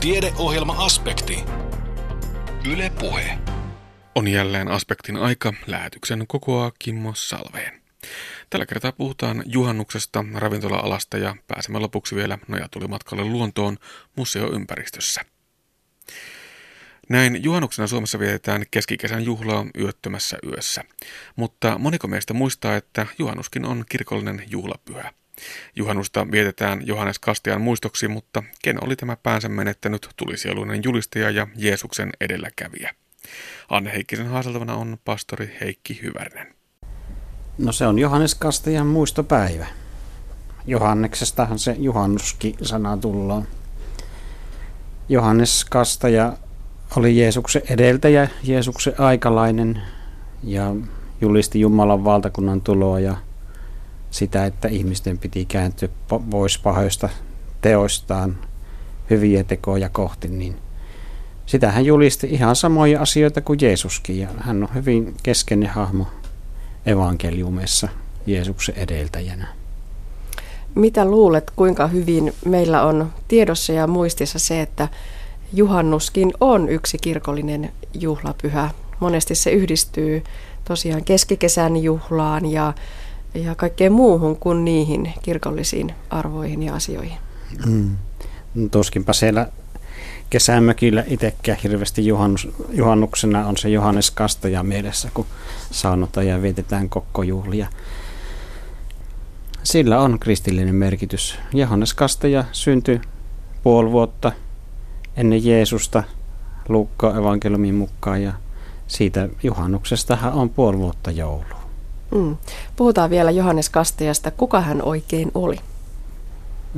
Tiedeohjelma-aspekti. Yle Puhe. On jälleen aspektin aika. Lähetyksen kokoaa Kimmo Salveen. Tällä kertaa puhutaan juhannuksesta, ravintola-alasta ja pääsemme lopuksi vielä nojatulimatkalle luontoon museoympäristössä. Näin juhannuksena Suomessa vietetään keskikesän juhlaa yöttömässä yössä. Mutta moniko meistä muistaa, että juhannuskin on kirkollinen juhlapyhä. Juhannusta vietetään Johannes Kastian muistoksi, mutta ken oli tämä päänsä menettänyt tulisieluinen julistaja ja Jeesuksen edelläkävijä? Anne Heikkisen haaseltavana on pastori Heikki Hyvärinen. No se on Johannes Kastajan muistopäivä. Johanneksestahan se juhannuskin-sana tullaan. Johannes Kastaja oli Jeesuksen edeltäjä, Jeesuksen aikalainen ja julisti Jumalan valtakunnan tuloa ja sitä, että ihmisten piti kääntyä pois pahoista teoistaan hyviä tekoja kohti, niin sitä hän julisti ihan samoja asioita kuin Jeesuskin ja hän on hyvin keskeinen hahmo evankeliumessa Jeesuksen edeltäjänä. Mitä luulet, kuinka hyvin meillä on tiedossa ja muistissa se, että juhannuskin on yksi kirkollinen juhlapyhä. Monesti se yhdistyy tosiaan keskikesän juhlaan ja, ja kaikkeen muuhun kuin niihin kirkollisiin arvoihin ja asioihin. Mm. Tuskinpa siellä kesämökillä itsekään hirveästi juhannus, juhannuksena on se Johannes Kastaja mielessä, kun saunotaan ja vietetään kokkojuhlia. Sillä on kristillinen merkitys. Johannes Kastaja syntyi puoli vuotta ennen Jeesusta Luukka evankeliumin mukaan ja siitä juhannuksestahan on puoli vuotta joulua. Mm. Puhutaan vielä Johannes Kastajasta. Kuka hän oikein oli?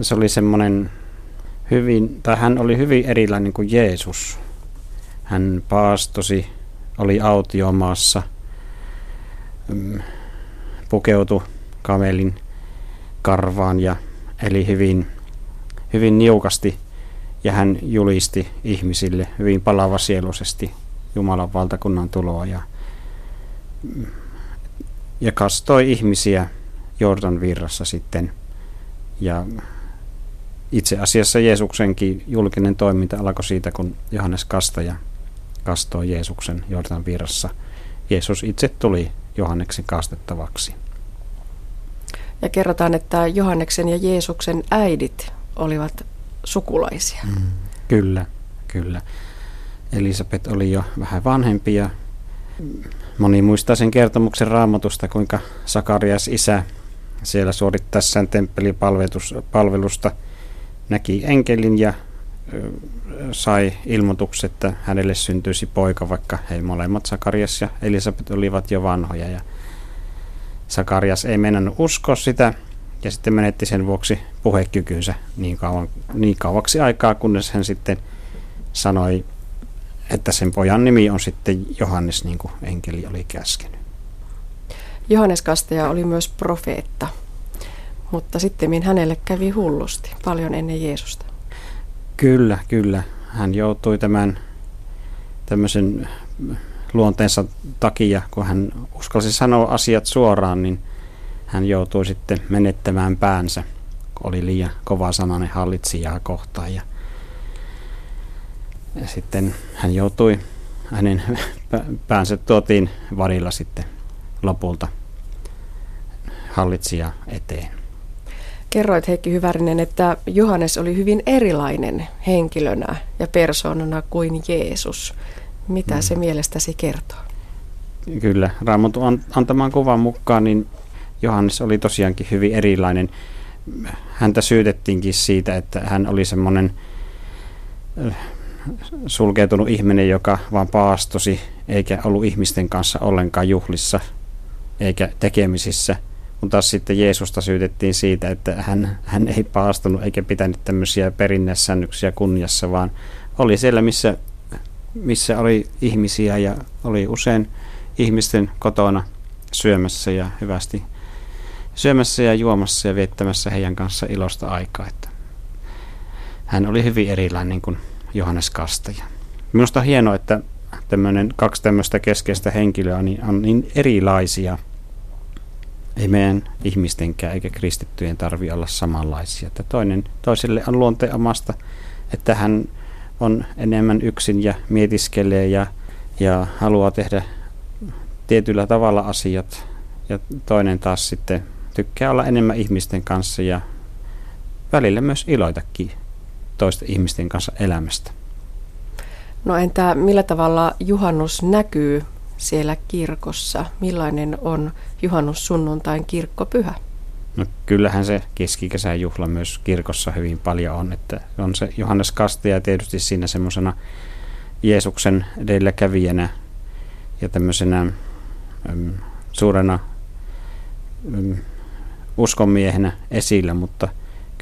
Se oli semmoinen hyvin, tai hän oli hyvin erilainen kuin Jeesus. Hän paastosi, oli autiomaassa, mm, pukeutui kamelin karvaan ja eli hyvin, hyvin niukasti ja hän julisti ihmisille hyvin palavasieluisesti Jumalan valtakunnan tuloa ja, ja kastoi ihmisiä Jordan virrassa sitten. Ja itse asiassa Jeesuksenkin julkinen toiminta alkoi siitä, kun Johannes Kastaja kastoi Jeesuksen Jordan virrassa. Jeesus itse tuli Johanneksen kastettavaksi. Ja kerrotaan, että Johanneksen ja Jeesuksen äidit olivat sukulaisia. Mm, kyllä, kyllä. Elisabet oli jo vähän vanhempi ja moni muistaa sen kertomuksen raamatusta, kuinka Sakarias isä siellä suorittaessaan temppelipalvelusta näki enkelin ja sai ilmoituksen, että hänelle syntyisi poika, vaikka he molemmat Sakarias ja Elisabet olivat jo vanhoja. Ja Sakarias ei mennä uskoa sitä ja sitten menetti sen vuoksi puhekykynsä niin, kauan, niin kauaksi aikaa, kunnes hän sitten sanoi, että sen pojan nimi on sitten Johannes, niin kuin enkeli oli käskenyt. Johannes Kastaja oli myös profeetta, mutta sitten hänelle kävi hullusti paljon ennen Jeesusta. Kyllä, kyllä. Hän joutui tämän tämmöisen luonteensa takia, kun hän uskalsi sanoa asiat suoraan, niin – hän joutui sitten menettämään päänsä, oli liian kova sananen hallitsijaa kohtaan. Ja, ja sitten hän joutui, hänen päänsä tuotiin varilla sitten lopulta hallitsija eteen. Kerroit Heikki Hyvärinen, että Johannes oli hyvin erilainen henkilönä ja persoonana kuin Jeesus. Mitä mm. se mielestäsi kertoo? Kyllä, Raamatun antamaan kuvan mukaan niin Johannes oli tosiaankin hyvin erilainen. Häntä syytettiinkin siitä, että hän oli semmoinen sulkeutunut ihminen, joka vaan paastosi, eikä ollut ihmisten kanssa ollenkaan juhlissa eikä tekemisissä. Kun taas sitten Jeesusta syytettiin siitä, että hän, hän ei paastunut eikä pitänyt tämmöisiä perinneissännyksiä kunniassa, vaan oli siellä, missä, missä oli ihmisiä ja oli usein ihmisten kotona syömässä ja hyvästi syömässä ja juomassa ja viettämässä heidän kanssa ilosta aikaa. Että hän oli hyvin erilainen kuin Johannes Kastaja. Minusta on hienoa, että tämmöinen, kaksi tämmöistä keskeistä henkilöä niin on niin erilaisia. Ei meidän ihmistenkään eikä kristittyjen tarvi olla samanlaisia. Että toinen toiselle on luonteen omasta, että hän on enemmän yksin ja mietiskelee ja, ja haluaa tehdä tietyllä tavalla asiat. Ja toinen taas sitten tykkää olla enemmän ihmisten kanssa ja välillä myös iloitakin toisten ihmisten kanssa elämästä. No entä millä tavalla juhannus näkyy siellä kirkossa? Millainen on juhannus sunnuntain kirkkopyhä? No kyllähän se keskikesän juhla myös kirkossa hyvin paljon on, että on se Johannes Kastaja tietysti siinä semmoisena Jeesuksen edelläkävijänä ja tämmöisenä äm, suurena äm, uskonmiehenä esillä, mutta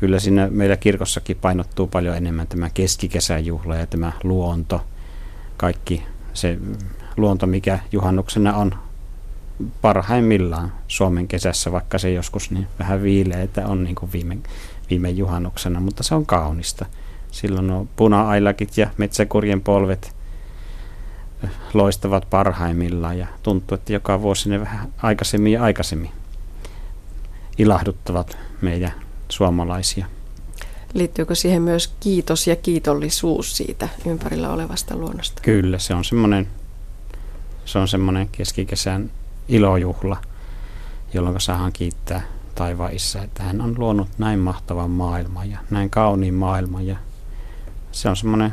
kyllä siinä meillä kirkossakin painottuu paljon enemmän tämä keskikesän juhla ja tämä luonto, kaikki se luonto, mikä juhannuksena on parhaimmillaan Suomen kesässä, vaikka se joskus niin vähän viilee, että on niin kuin viime, viime juhannuksena, mutta se on kaunista. Silloin on puna-ailakit ja metsäkurjen polvet loistavat parhaimmillaan ja tuntuu, että joka vuosi ne vähän aikaisemmin ja aikaisemmin ilahduttavat meidän suomalaisia. Liittyykö siihen myös kiitos ja kiitollisuus siitä ympärillä olevasta luonnosta? Kyllä, se on semmoinen, se on semmoinen keskikesän ilojuhla, jolloin saadaan kiittää taivaan isä, että hän on luonut näin mahtavan maailman ja näin kauniin maailman. Ja se on semmoinen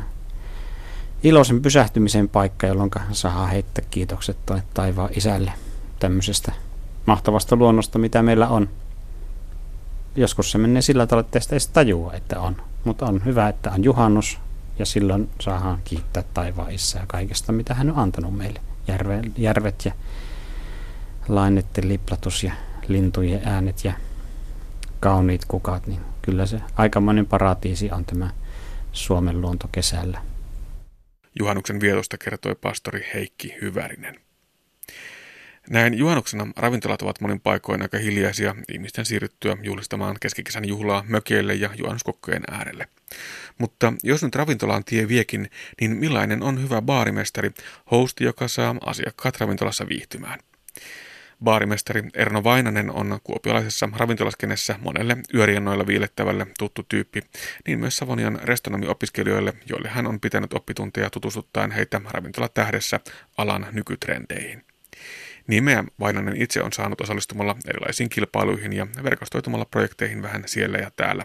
iloisen pysähtymisen paikka, jolloin saadaan heittää kiitokset taivaan isälle tämmöisestä mahtavasta luonnosta, mitä meillä on. Joskus se menee sillä tavalla, että edes tajua, että on. Mutta on hyvä, että on juhannus ja silloin saadaan kiittää taivaan isää kaikesta, mitä hän on antanut meille. Järve, järvet ja lainetten liplatus ja lintujen äänet ja kauniit kukat, niin kyllä se aikamoinen paratiisi on tämä Suomen luonto kesällä. Juhannuksen vietosta kertoi pastori Heikki Hyvärinen. Näin juhannuksena ravintolat ovat monin paikoin aika hiljaisia ihmisten siirryttyä juhlistamaan keskikesän juhlaa mökeille ja juhannuskokkojen äärelle. Mutta jos nyt ravintolaan tie viekin, niin millainen on hyvä baarimestari, hosti, joka saa asiakkaat ravintolassa viihtymään? Baarimestari Erno Vainanen on kuopiolaisessa ravintolaskenessä monelle yöriennoilla viilettävälle tuttu tyyppi, niin myös Savonian restonomiopiskelijoille, joille hän on pitänyt oppitunteja tutustuttaen heitä ravintolatähdessä alan nykytrendeihin. Nimeä Vainanen itse on saanut osallistumalla erilaisiin kilpailuihin ja verkostoitumalla projekteihin vähän siellä ja täällä.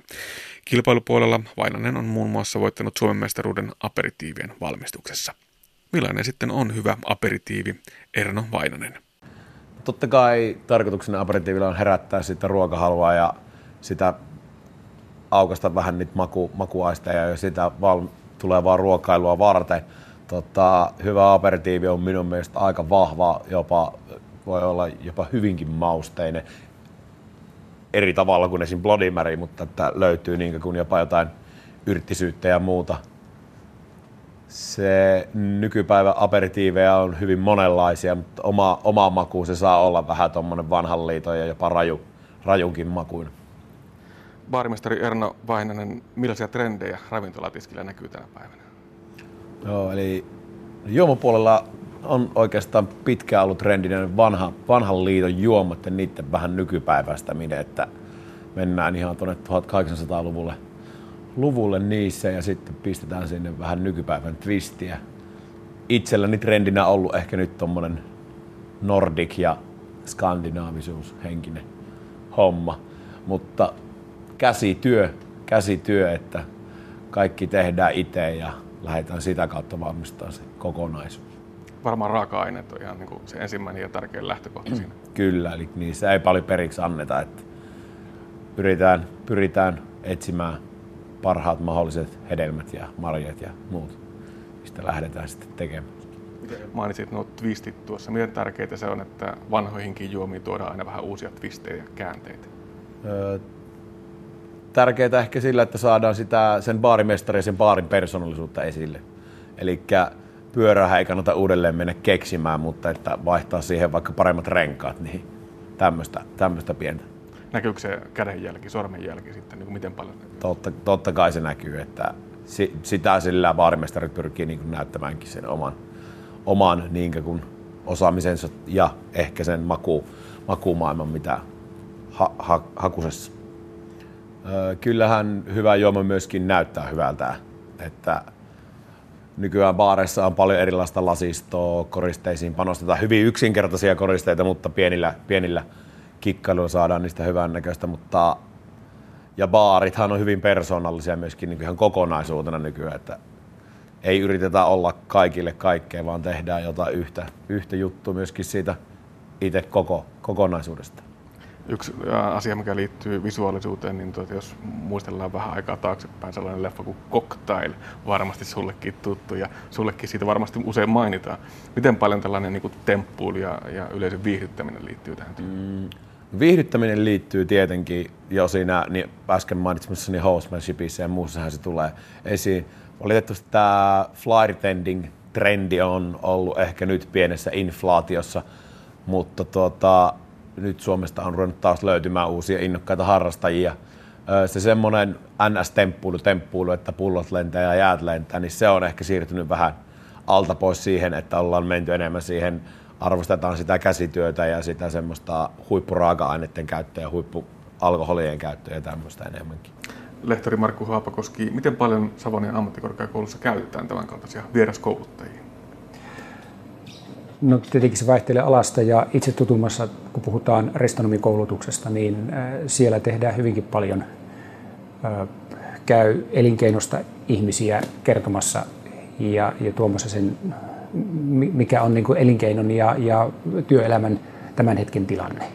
Kilpailupuolella Vainanen on muun muassa voittanut Suomen mestaruuden aperitiivien valmistuksessa. Millainen sitten on hyvä aperitiivi, Erno Vainanen? totta kai tarkoituksena aperitiivilla on herättää sitä ruokahalua ja sitä aukasta vähän niitä maku, makuaisteja ja sitä val, tulevaa ruokailua varten. Tota, hyvä aperitiivi on minun mielestä aika vahva, jopa voi olla jopa hyvinkin mausteinen. Eri tavalla kuin esim. Bloody Mary, mutta että löytyy niin kuin jopa jotain yrttisyyttä ja muuta se nykypäivän aperitiiveja on hyvin monenlaisia, mutta oma, oma maku se saa olla vähän tuommoinen vanhan liiton ja jopa raju, rajunkin makuin. Baarimestari Erno Vainanen, millaisia trendejä ravintolatiskillä näkyy tänä päivänä? Joo, eli juomapuolella on oikeastaan pitkään ollut trendinen vanha, vanhan liiton juomat ja niiden vähän nykypäiväistäminen, että mennään ihan tuonne 1800-luvulle luvulle niissä ja sitten pistetään sinne vähän nykypäivän twistiä. Itselläni trendinä ollut ehkä nyt tommonen nordic ja skandinaavisuus henkinen homma, mutta käsityö, käsityö, että kaikki tehdään itse ja lähdetään sitä kautta valmistaa se kokonaisuus. Varmaan raaka-aineet on ihan niin kuin se ensimmäinen ja tärkein lähtökohta siinä. Kyllä, eli niissä ei paljon periksi anneta, että pyritään, pyritään etsimään parhaat mahdolliset hedelmät ja marjat ja muut, mistä lähdetään sitten tekemään. Mainitsit nuo twistit tuossa. Miten tärkeää se on, että vanhoihinkin juomiin tuodaan aina vähän uusia twistejä ja käänteitä? Öö, tärkeää ehkä sillä, että saadaan sitä, sen baarimestarin ja sen baarin persoonallisuutta esille. Eli pyörää ei kannata uudelleen mennä keksimään, mutta että vaihtaa siihen vaikka paremmat renkaat, niin tämmöistä pientä näkyykö se kädenjälki, sormenjälki sitten, niin kuin miten paljon näkyy? Totta, totta kai se näkyy, että si, sitä sillä baarimestarit pyrkii niin kuin näyttämäänkin sen oman, oman niin kuin osaamisensa ja ehkä sen maku, makumaailman, mitä ha, ha, hakusessa. Kyllähän hyvä juoma myöskin näyttää hyvältä, että nykyään baareissa on paljon erilaista lasistoa, koristeisiin panostetaan hyvin yksinkertaisia koristeita, mutta pienillä, pienillä kikkailuilla saadaan niistä hyvän näköistä, mutta ja baarithan on hyvin persoonallisia myöskin niin ihan kokonaisuutena nykyään, että ei yritetä olla kaikille kaikkea, vaan tehdään jotain yhtä, yhtä juttua myöskin siitä itse koko, kokonaisuudesta. Yksi asia, mikä liittyy visuaalisuuteen, niin tuota, jos muistellaan vähän aikaa taaksepäin, sellainen leffa kuin Cocktail, varmasti sullekin tuttu ja sullekin siitä varmasti usein mainitaan. Miten paljon tällainen niin kuin temppuilu ja, ja yleisön viihdyttäminen liittyy tähän Mm, viihdyttäminen liittyy tietenkin jo siinä niin äsken mainitsemassani housemanshipissa ja muussahan se tulee esiin. Valitettavasti tämä flyretending trendi on ollut ehkä nyt pienessä inflaatiossa, mutta tuota, nyt Suomesta on ruvennut taas löytymään uusia innokkaita harrastajia. Se semmoinen NS-temppuilu, temppuilu, että pullot lentää ja jäät lentää, niin se on ehkä siirtynyt vähän alta pois siihen, että ollaan menty enemmän siihen, arvostetaan sitä käsityötä ja sitä semmoista huippuraaka-aineiden käyttöä ja huippualkoholien käyttöä ja tämmöistä enemmänkin. Lehtori Markku Haapakoski, miten paljon Savonian ammattikorkeakoulussa käytetään tämän kaltaisia vieraskouluttajia? No tietenkin se vaihtelee alasta ja itse tutumassa, kun puhutaan restonomikoulutuksesta, niin äh, siellä tehdään hyvinkin paljon. Äh, käy elinkeinosta ihmisiä kertomassa ja, ja tuomassa sen, mikä on niin kuin elinkeinon ja, ja työelämän tämän hetken tilanne.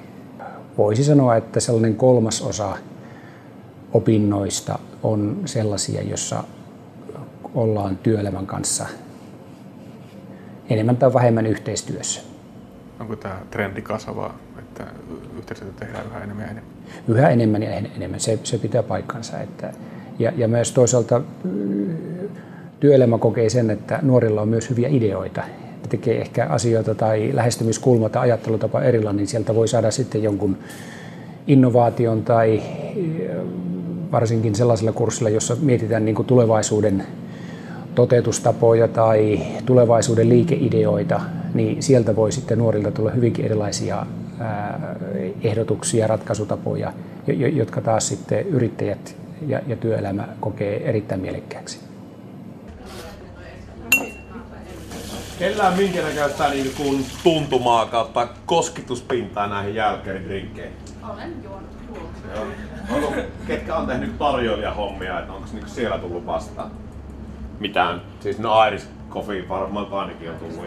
Voisi sanoa, että sellainen kolmas osa opinnoista on sellaisia, jossa ollaan työelämän kanssa enemmän tai vähemmän yhteistyössä. Onko tämä trendi kasvava, että yhteistyötä tehdään yhä enemmän ja enemmän? Yhä enemmän ja enemmän, se, se pitää paikkansa. Että, ja, ja myös toisaalta työelämä kokee sen, että nuorilla on myös hyviä ideoita. Ne tekee ehkä asioita tai lähestymiskulma tai ajattelutapa erilainen, niin sieltä voi saada sitten jonkun innovaation tai varsinkin sellaisella kurssilla, jossa mietitään niin kuin tulevaisuuden toteutustapoja tai tulevaisuuden liikeideoita, niin sieltä voi sitten nuorilta tulla hyvinkin erilaisia ehdotuksia, ratkaisutapoja, jotka taas sitten yrittäjät ja, ja työelämä kokee erittäin mielekkääksi. Kellään minkä näköistä niin kuin tuntumaa kautta kosketuspintaa näihin jälkkäridrinkkeihin? Olen juonut Joo. Onko, ketkä on tehnyt tarjoilijahommia, että onko niinku siellä tullut vastaan? Mitään. Siis no Iris Coffee varmaan ainakin on tullut.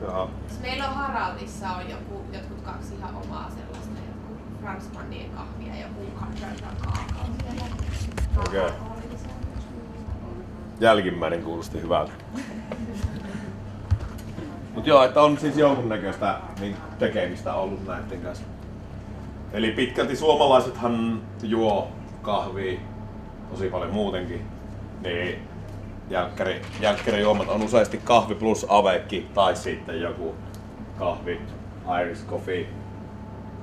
Joo. Meillä on Haraldissa on joku, jotkut kaksi ihan omaa sellaista, joku Fransmannien kahvia ja joku kaakao Okei. Okay. Jälkimmäinen kuulosti hyvältä. Mut joo, että on siis jonkunnäköistä niin tekemistä ollut näiden kanssa. Eli pitkälti suomalaisethan juo kahvia tosi paljon muutenkin. Niin jälkkäri, jälkkärijuomat on useasti kahvi plus avekki tai sitten joku kahvi, Irish coffee,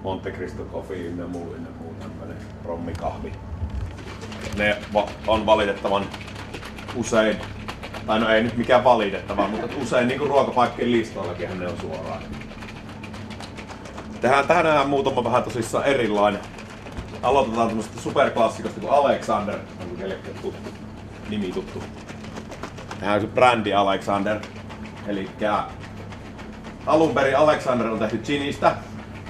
Monte Cristo coffee ynnä muu, ynnä muu tämmönen rommikahvi. Ne va- on valitettavan usein, tai no ei nyt mikään valitettava, mutta usein niin ruokapaikkien listoillakin ne on suoraan. Tehdään tänään muutama vähän tosissaan erilainen. Aloitetaan tämmöstä superklassikosta kuin Alexander, onko kellekään tuttu, nimi tuttu. Tehdään se brändi Alexander. Eli alun perin Alexander on tehty Ginistä.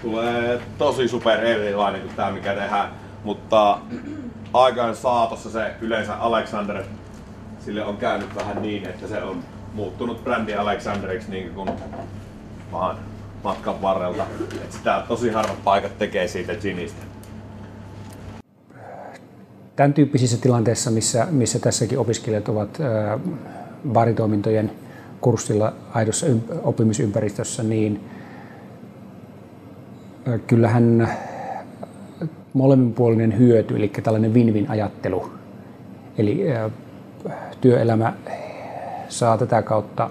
Tulee tosi super erilainen kuin tämä mikä tehdään. Mutta aikaan saatossa se yleensä Alexander, sille on käynyt vähän niin, että se on muuttunut brändi Alexanderiksi niin kuin vaan matkan varrelta. Et sitä tosi harvat paikat tekee siitä ginistä. Tämän tyyppisissä tilanteissa, missä, missä tässäkin opiskelijat ovat baaritoimintojen kurssilla aidossa oppimisympäristössä, niin kyllähän molemminpuolinen hyöty, eli tällainen win-win ajattelu. Eli työelämä saa tätä kautta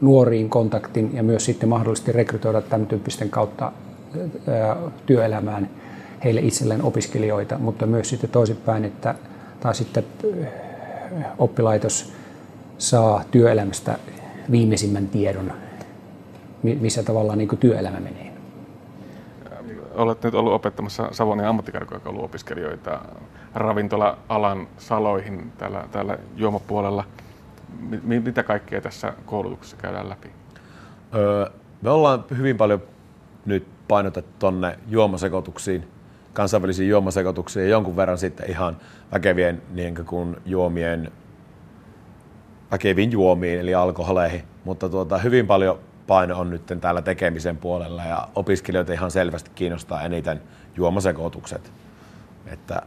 nuoriin kontaktin ja myös sitten mahdollisesti rekrytoida tämän tyyppisten kautta työelämään heille itselleen opiskelijoita, mutta myös sitten toisinpäin, että taas sitten oppilaitos saa työelämästä viimeisimmän tiedon, missä tavallaan niin työelämä menee. Olet nyt ollut opettamassa Savonin ammattikorkeakouluopiskelijoita. ravintola-alan saloihin täällä, täällä juomapuolella. M- mitä kaikkea tässä koulutuksessa käydään läpi? Öö, me ollaan hyvin paljon nyt painotettu tonne juomasekoituksiin, kansainvälisiin juomasekoituksiin ja jonkun verran sitten ihan väkevien niin kuin juomien, väkeviin juomiin eli alkoholeihin, mutta tuota, hyvin paljon paino on nyt täällä tekemisen puolella ja opiskelijoita ihan selvästi kiinnostaa eniten juomasekoitukset. Että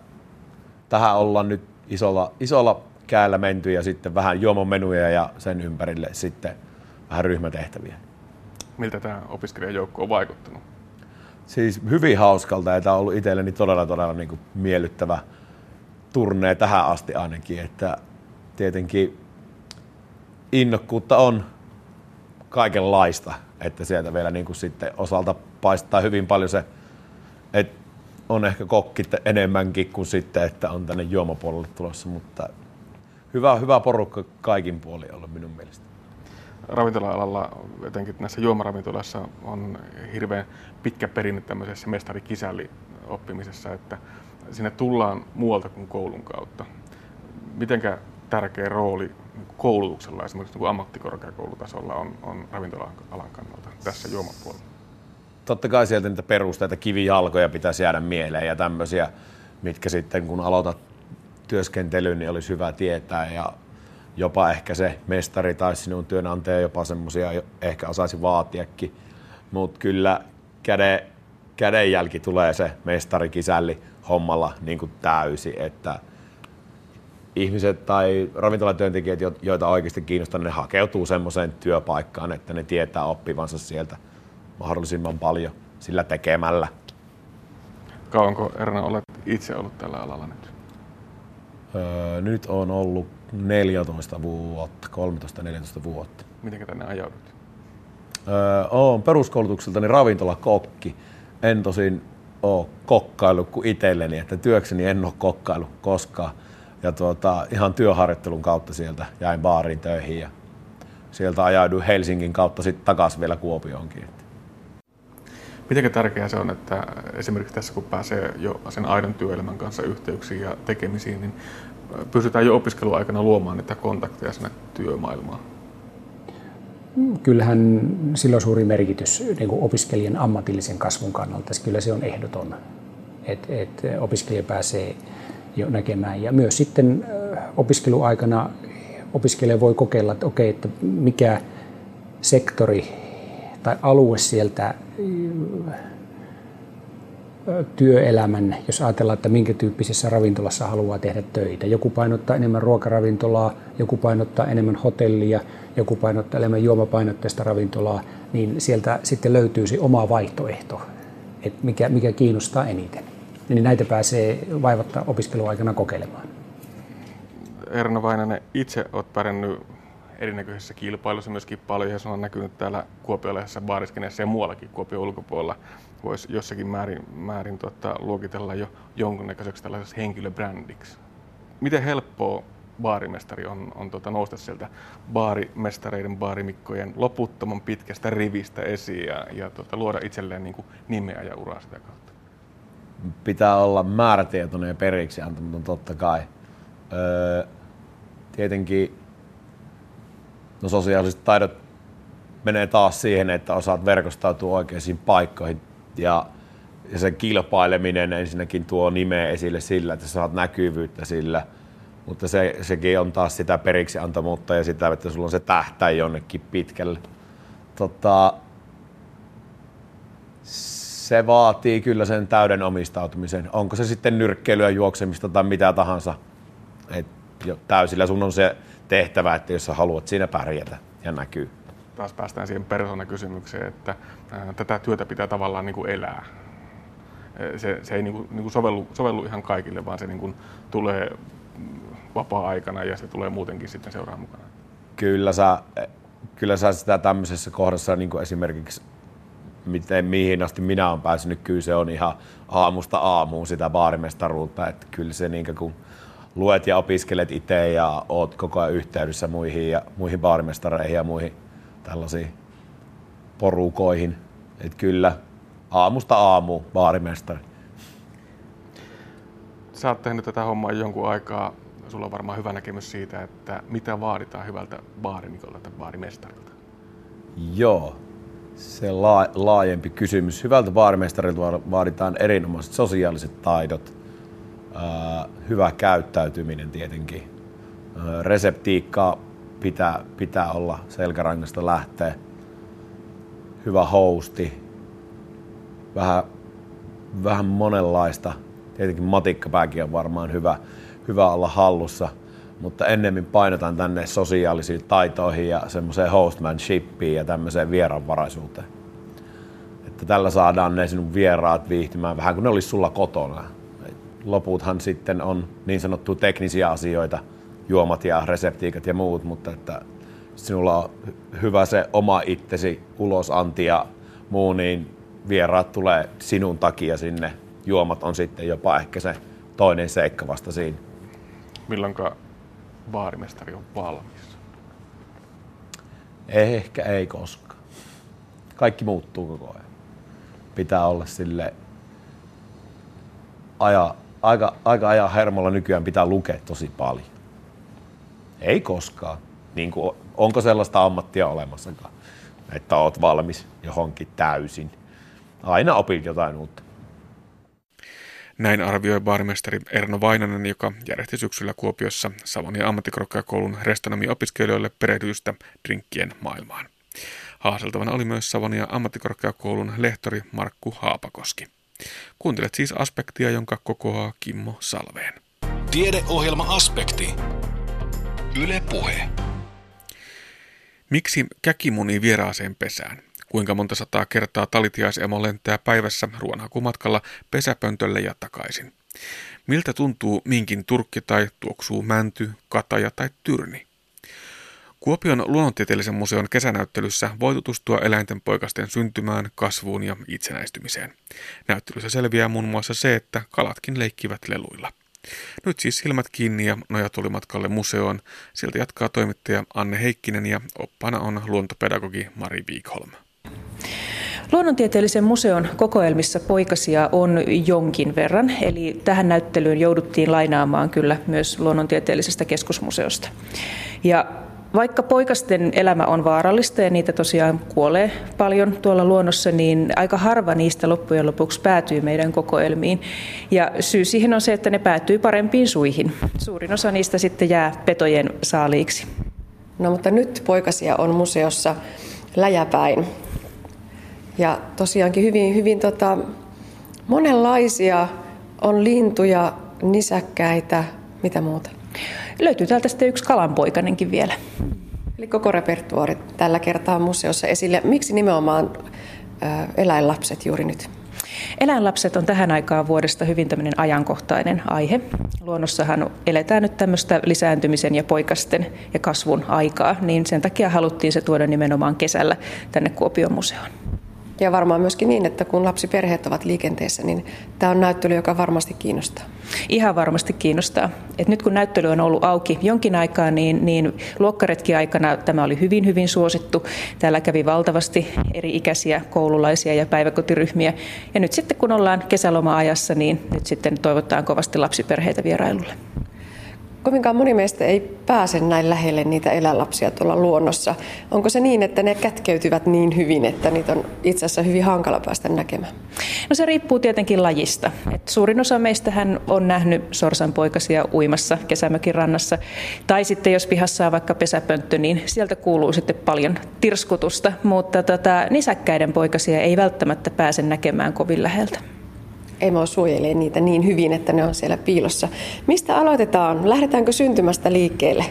tähän ollaan nyt isolla, isolla käällä menty ja sitten vähän juomamenuja ja sen ympärille sitten vähän ryhmätehtäviä. Miltä tämä opiskelijajoukko on vaikuttanut? Siis hyvin hauskalta ja tämä on ollut itselleni todella todella niin kuin miellyttävä turnee tähän asti ainakin, että tietenkin innokkuutta on kaikenlaista, että sieltä vielä niin kuin sitten osalta paistaa hyvin paljon se, että on ehkä kokki enemmänkin kuin sitten, että on tänne juomapuolelle tulossa, mutta hyvä, hyvä porukka kaikin puolin olla minun mielestä. Ravintola-alalla, etenkin näissä juomaravintolassa, on hirveän pitkä perinne tämmöisessä mestarikisälli oppimisessa, että sinne tullaan muualta kuin koulun kautta. Mitenkä tärkeä rooli koulutuksella esimerkiksi niin ammattikorkeakoulutasolla on, on ravintola-alan kannalta tässä juomapuolella? Totta kai sieltä niitä perusteita, kivijalkoja pitäisi jäädä mieleen ja tämmöisiä, mitkä sitten kun aloitat työskentelyn, niin olisi hyvä tietää ja jopa ehkä se mestari tai sinun työnantaja jopa semmoisia ehkä osaisi vaatiakin. Mutta kyllä käden, kädenjälki tulee se mestari kisälli hommalla niin kuin täysi, että ihmiset tai ravintolatyöntekijät, joita oikeasti kiinnostaa, ne hakeutuu semmoiseen työpaikkaan, että ne tietää oppivansa sieltä mahdollisimman paljon sillä tekemällä. Kauanko Erna olet itse ollut tällä alalla nyt? Öö, nyt on ollut 14 vuotta, 13-14 vuotta. Miten tänne ajaudut? Öö, olen peruskoulutukseltani ravintolakokki. En tosin ole kokkailu kuin itselleni, että työkseni en ole kokkailu koskaan. Ja tuota, ihan työharjoittelun kautta sieltä jäin baariin töihin ja sieltä ajauduin Helsingin kautta sitten takaisin vielä Kuopioonkin. Miten tärkeää se on, että esimerkiksi tässä kun pääsee jo sen aidon työelämän kanssa yhteyksiin ja tekemisiin, niin pystytään jo opiskeluaikana luomaan niitä kontakteja sinne työmaailmaan? Kyllähän sillä on suuri merkitys niin kuin opiskelijan ammatillisen kasvun kannalta. Kyllä se on ehdoton, että et opiskelija pääsee jo näkemään. Ja myös sitten opiskeluaikana opiskelija voi kokeilla, että okei, että mikä sektori tai alue sieltä työelämän, jos ajatellaan, että minkä tyyppisessä ravintolassa haluaa tehdä töitä. Joku painottaa enemmän ruokaravintolaa, joku painottaa enemmän hotellia, joku painottaa enemmän juomapainotteista ravintolaa, niin sieltä sitten löytyy se oma vaihtoehto, että mikä, mikä kiinnostaa eniten. Niin näitä pääsee vaivatta opiskeluaikana kokeilemaan. Erno Vainanen, itse olet pärjännyt erinäköisissä kilpailuissa myöskin paljon ja se on näkynyt täällä kuopiolaisessa baariskeneessa ja muuallakin Kuopion ulkopuolella. Voisi jossakin määrin, määrin tuota, luokitella jo jonkunnäköiseksi tällaiseksi henkilöbrändiksi. Miten helppoa baarimestari on, on tuota, nousta sieltä baarimestareiden, baarimikkojen loputtoman pitkästä rivistä esiin ja, ja tuota, luoda itselleen niin kuin nimeä ja uraa sitä kautta? Pitää olla määrätietoinen ja periksi antamaton totta kai. Öö, tietenkin No sosiaaliset taidot menee taas siihen, että osaat verkostautua oikeisiin paikkoihin ja, ja se kilpaileminen ensinnäkin tuo nimeä esille sillä, että saat näkyvyyttä sillä, mutta se, sekin on taas sitä periksi antamuutta ja sitä, että sulla on se tähtä jonnekin pitkälle. Tota, se vaatii kyllä sen täyden omistautumisen. Onko se sitten nyrkkeilyä, juoksemista tai mitä tahansa. Et jo täysillä sun on se tehtävä, että jos sä haluat siinä pärjätä ja näkyy. Taas päästään siihen persoonakysymykseen, että ää, tätä työtä pitää tavallaan niin kuin elää. Se, se ei niin kuin, niin kuin sovellu, sovellu ihan kaikille, vaan se niin kuin tulee vapaa-aikana ja se tulee muutenkin sitten seuraa mukana. Kyllä sä, kyllä sä sitä tämmöisessä kohdassa niin kuin esimerkiksi miten, mihin asti minä olen päässyt, kyllä se on ihan aamusta aamuun sitä baarimestaruutta, että kyllä se niin kuin, luet ja opiskelet itse ja oot koko ajan yhteydessä muihin, ja, muihin baarimestareihin ja muihin tällaisiin porukoihin. Et kyllä, aamusta aamu baarimestari. Sä oot tehnyt tätä hommaa jonkun aikaa. Sulla on varmaan hyvä näkemys siitä, että mitä vaaditaan hyvältä baarimikolta tai baarimestarilta. Joo, se la- laajempi kysymys. Hyvältä baarimestarilta vaaditaan erinomaiset sosiaaliset taidot, hyvä käyttäytyminen tietenkin. Ää, reseptiikkaa pitää, pitää olla selkärangasta lähteä. Hyvä hosti, vähän, vähän monenlaista. Tietenkin matikkapääkin on varmaan hyvä, hyvä olla hallussa, mutta ennemmin painotan tänne sosiaalisiin taitoihin ja semmoiseen hostmanshipiin ja tämmöiseen vieraanvaraisuuteen. Että tällä saadaan ne sinun vieraat viihtymään vähän kuin ne olisi sulla kotona. Loputhan sitten on niin sanottu teknisiä asioita, juomat ja reseptiikat ja muut, mutta että sinulla on hyvä se oma itsesi ulosanti ja muu, niin vieraat tulee sinun takia sinne. Juomat on sitten jopa ehkä se toinen seikka vasta siinä. Milloinka baarimestari on valmis? Ehkä ei koskaan. Kaikki muuttuu koko ajan. Pitää olla sille aja, aika, aika ajan hermolla nykyään pitää lukea tosi paljon. Ei koskaan. Niin kuin, onko sellaista ammattia olemassakaan, että oot valmis johonkin täysin. Aina opit jotain uutta. Näin arvioi baarimestari Erno Vainanen, joka järjesti syksyllä Kuopiossa Savonia ammattikorkeakoulun restonomiopiskelijoille perehdytystä drinkkien maailmaan. Haaseltavana oli myös Savonia ammattikorkeakoulun lehtori Markku Haapakoski. Kuuntelet siis aspektia, jonka kokoaa Kimmo Salveen. Tiedeohjelma Aspekti. Yle Puhe. Miksi käki munii vieraaseen pesään? Kuinka monta sataa kertaa talitiaisemo lentää päivässä ruoanhakumatkalla pesäpöntölle ja takaisin? Miltä tuntuu minkin turkki tai tuoksuu mänty, kataja tai tyrni? Kuopion luonnontieteellisen museon kesänäyttelyssä voi tutustua eläinten poikasten syntymään, kasvuun ja itsenäistymiseen. Näyttelyssä selviää muun muassa se, että kalatkin leikkivät leluilla. Nyt siis silmät kiinni ja nojat tuli matkalle museoon. Sieltä jatkaa toimittaja Anne Heikkinen ja oppana on luontopedagogi Mari Viikholm. Luonnontieteellisen museon kokoelmissa poikasia on jonkin verran, eli tähän näyttelyyn jouduttiin lainaamaan kyllä myös luonnontieteellisestä keskusmuseosta. Ja vaikka poikasten elämä on vaarallista ja niitä tosiaan kuolee paljon tuolla luonnossa, niin aika harva niistä loppujen lopuksi päätyy meidän kokoelmiin. Ja syy siihen on se, että ne päätyy parempiin suihin. Suurin osa niistä sitten jää petojen saaliiksi. No mutta nyt poikasia on museossa läjäpäin. Ja tosiaankin hyvin, hyvin tota, monenlaisia on lintuja, nisäkkäitä, mitä muuta. Löytyy täältä sitten yksi kalanpoikanenkin vielä. Eli koko repertuaari tällä kertaa museossa esille. Miksi nimenomaan eläinlapset juuri nyt? Eläinlapset on tähän aikaan vuodesta hyvin tämmöinen ajankohtainen aihe. Luonnossahan eletään nyt tämmöistä lisääntymisen ja poikasten ja kasvun aikaa, niin sen takia haluttiin se tuoda nimenomaan kesällä tänne Kuopion museoon. Ja varmaan myöskin niin, että kun lapsiperheet ovat liikenteessä, niin tämä on näyttely, joka varmasti kiinnostaa. Ihan varmasti kiinnostaa. Et nyt kun näyttely on ollut auki jonkin aikaa, niin, niin luokkaretki aikana tämä oli hyvin, hyvin suosittu. Täällä kävi valtavasti eri ikäisiä koululaisia ja päiväkotiryhmiä. Ja nyt sitten kun ollaan kesäloma-ajassa, niin nyt sitten toivotaan kovasti lapsiperheitä vierailulle. Kovinkaan moni meistä ei pääse näin lähelle niitä eläinlapsia tuolla luonnossa. Onko se niin, että ne kätkeytyvät niin hyvin, että niitä on itse asiassa hyvin hankala päästä näkemään? No se riippuu tietenkin lajista. Et suurin osa hän on nähnyt sorsanpoikasia uimassa kesämökin rannassa. Tai sitten jos pihassa on vaikka pesäpönttö, niin sieltä kuuluu sitten paljon tirskutusta. Mutta tota, nisäkkäiden poikasia ei välttämättä pääse näkemään kovin läheltä. Emo suojelee niitä niin hyvin, että ne on siellä piilossa. Mistä aloitetaan? Lähdetäänkö syntymästä liikkeelle?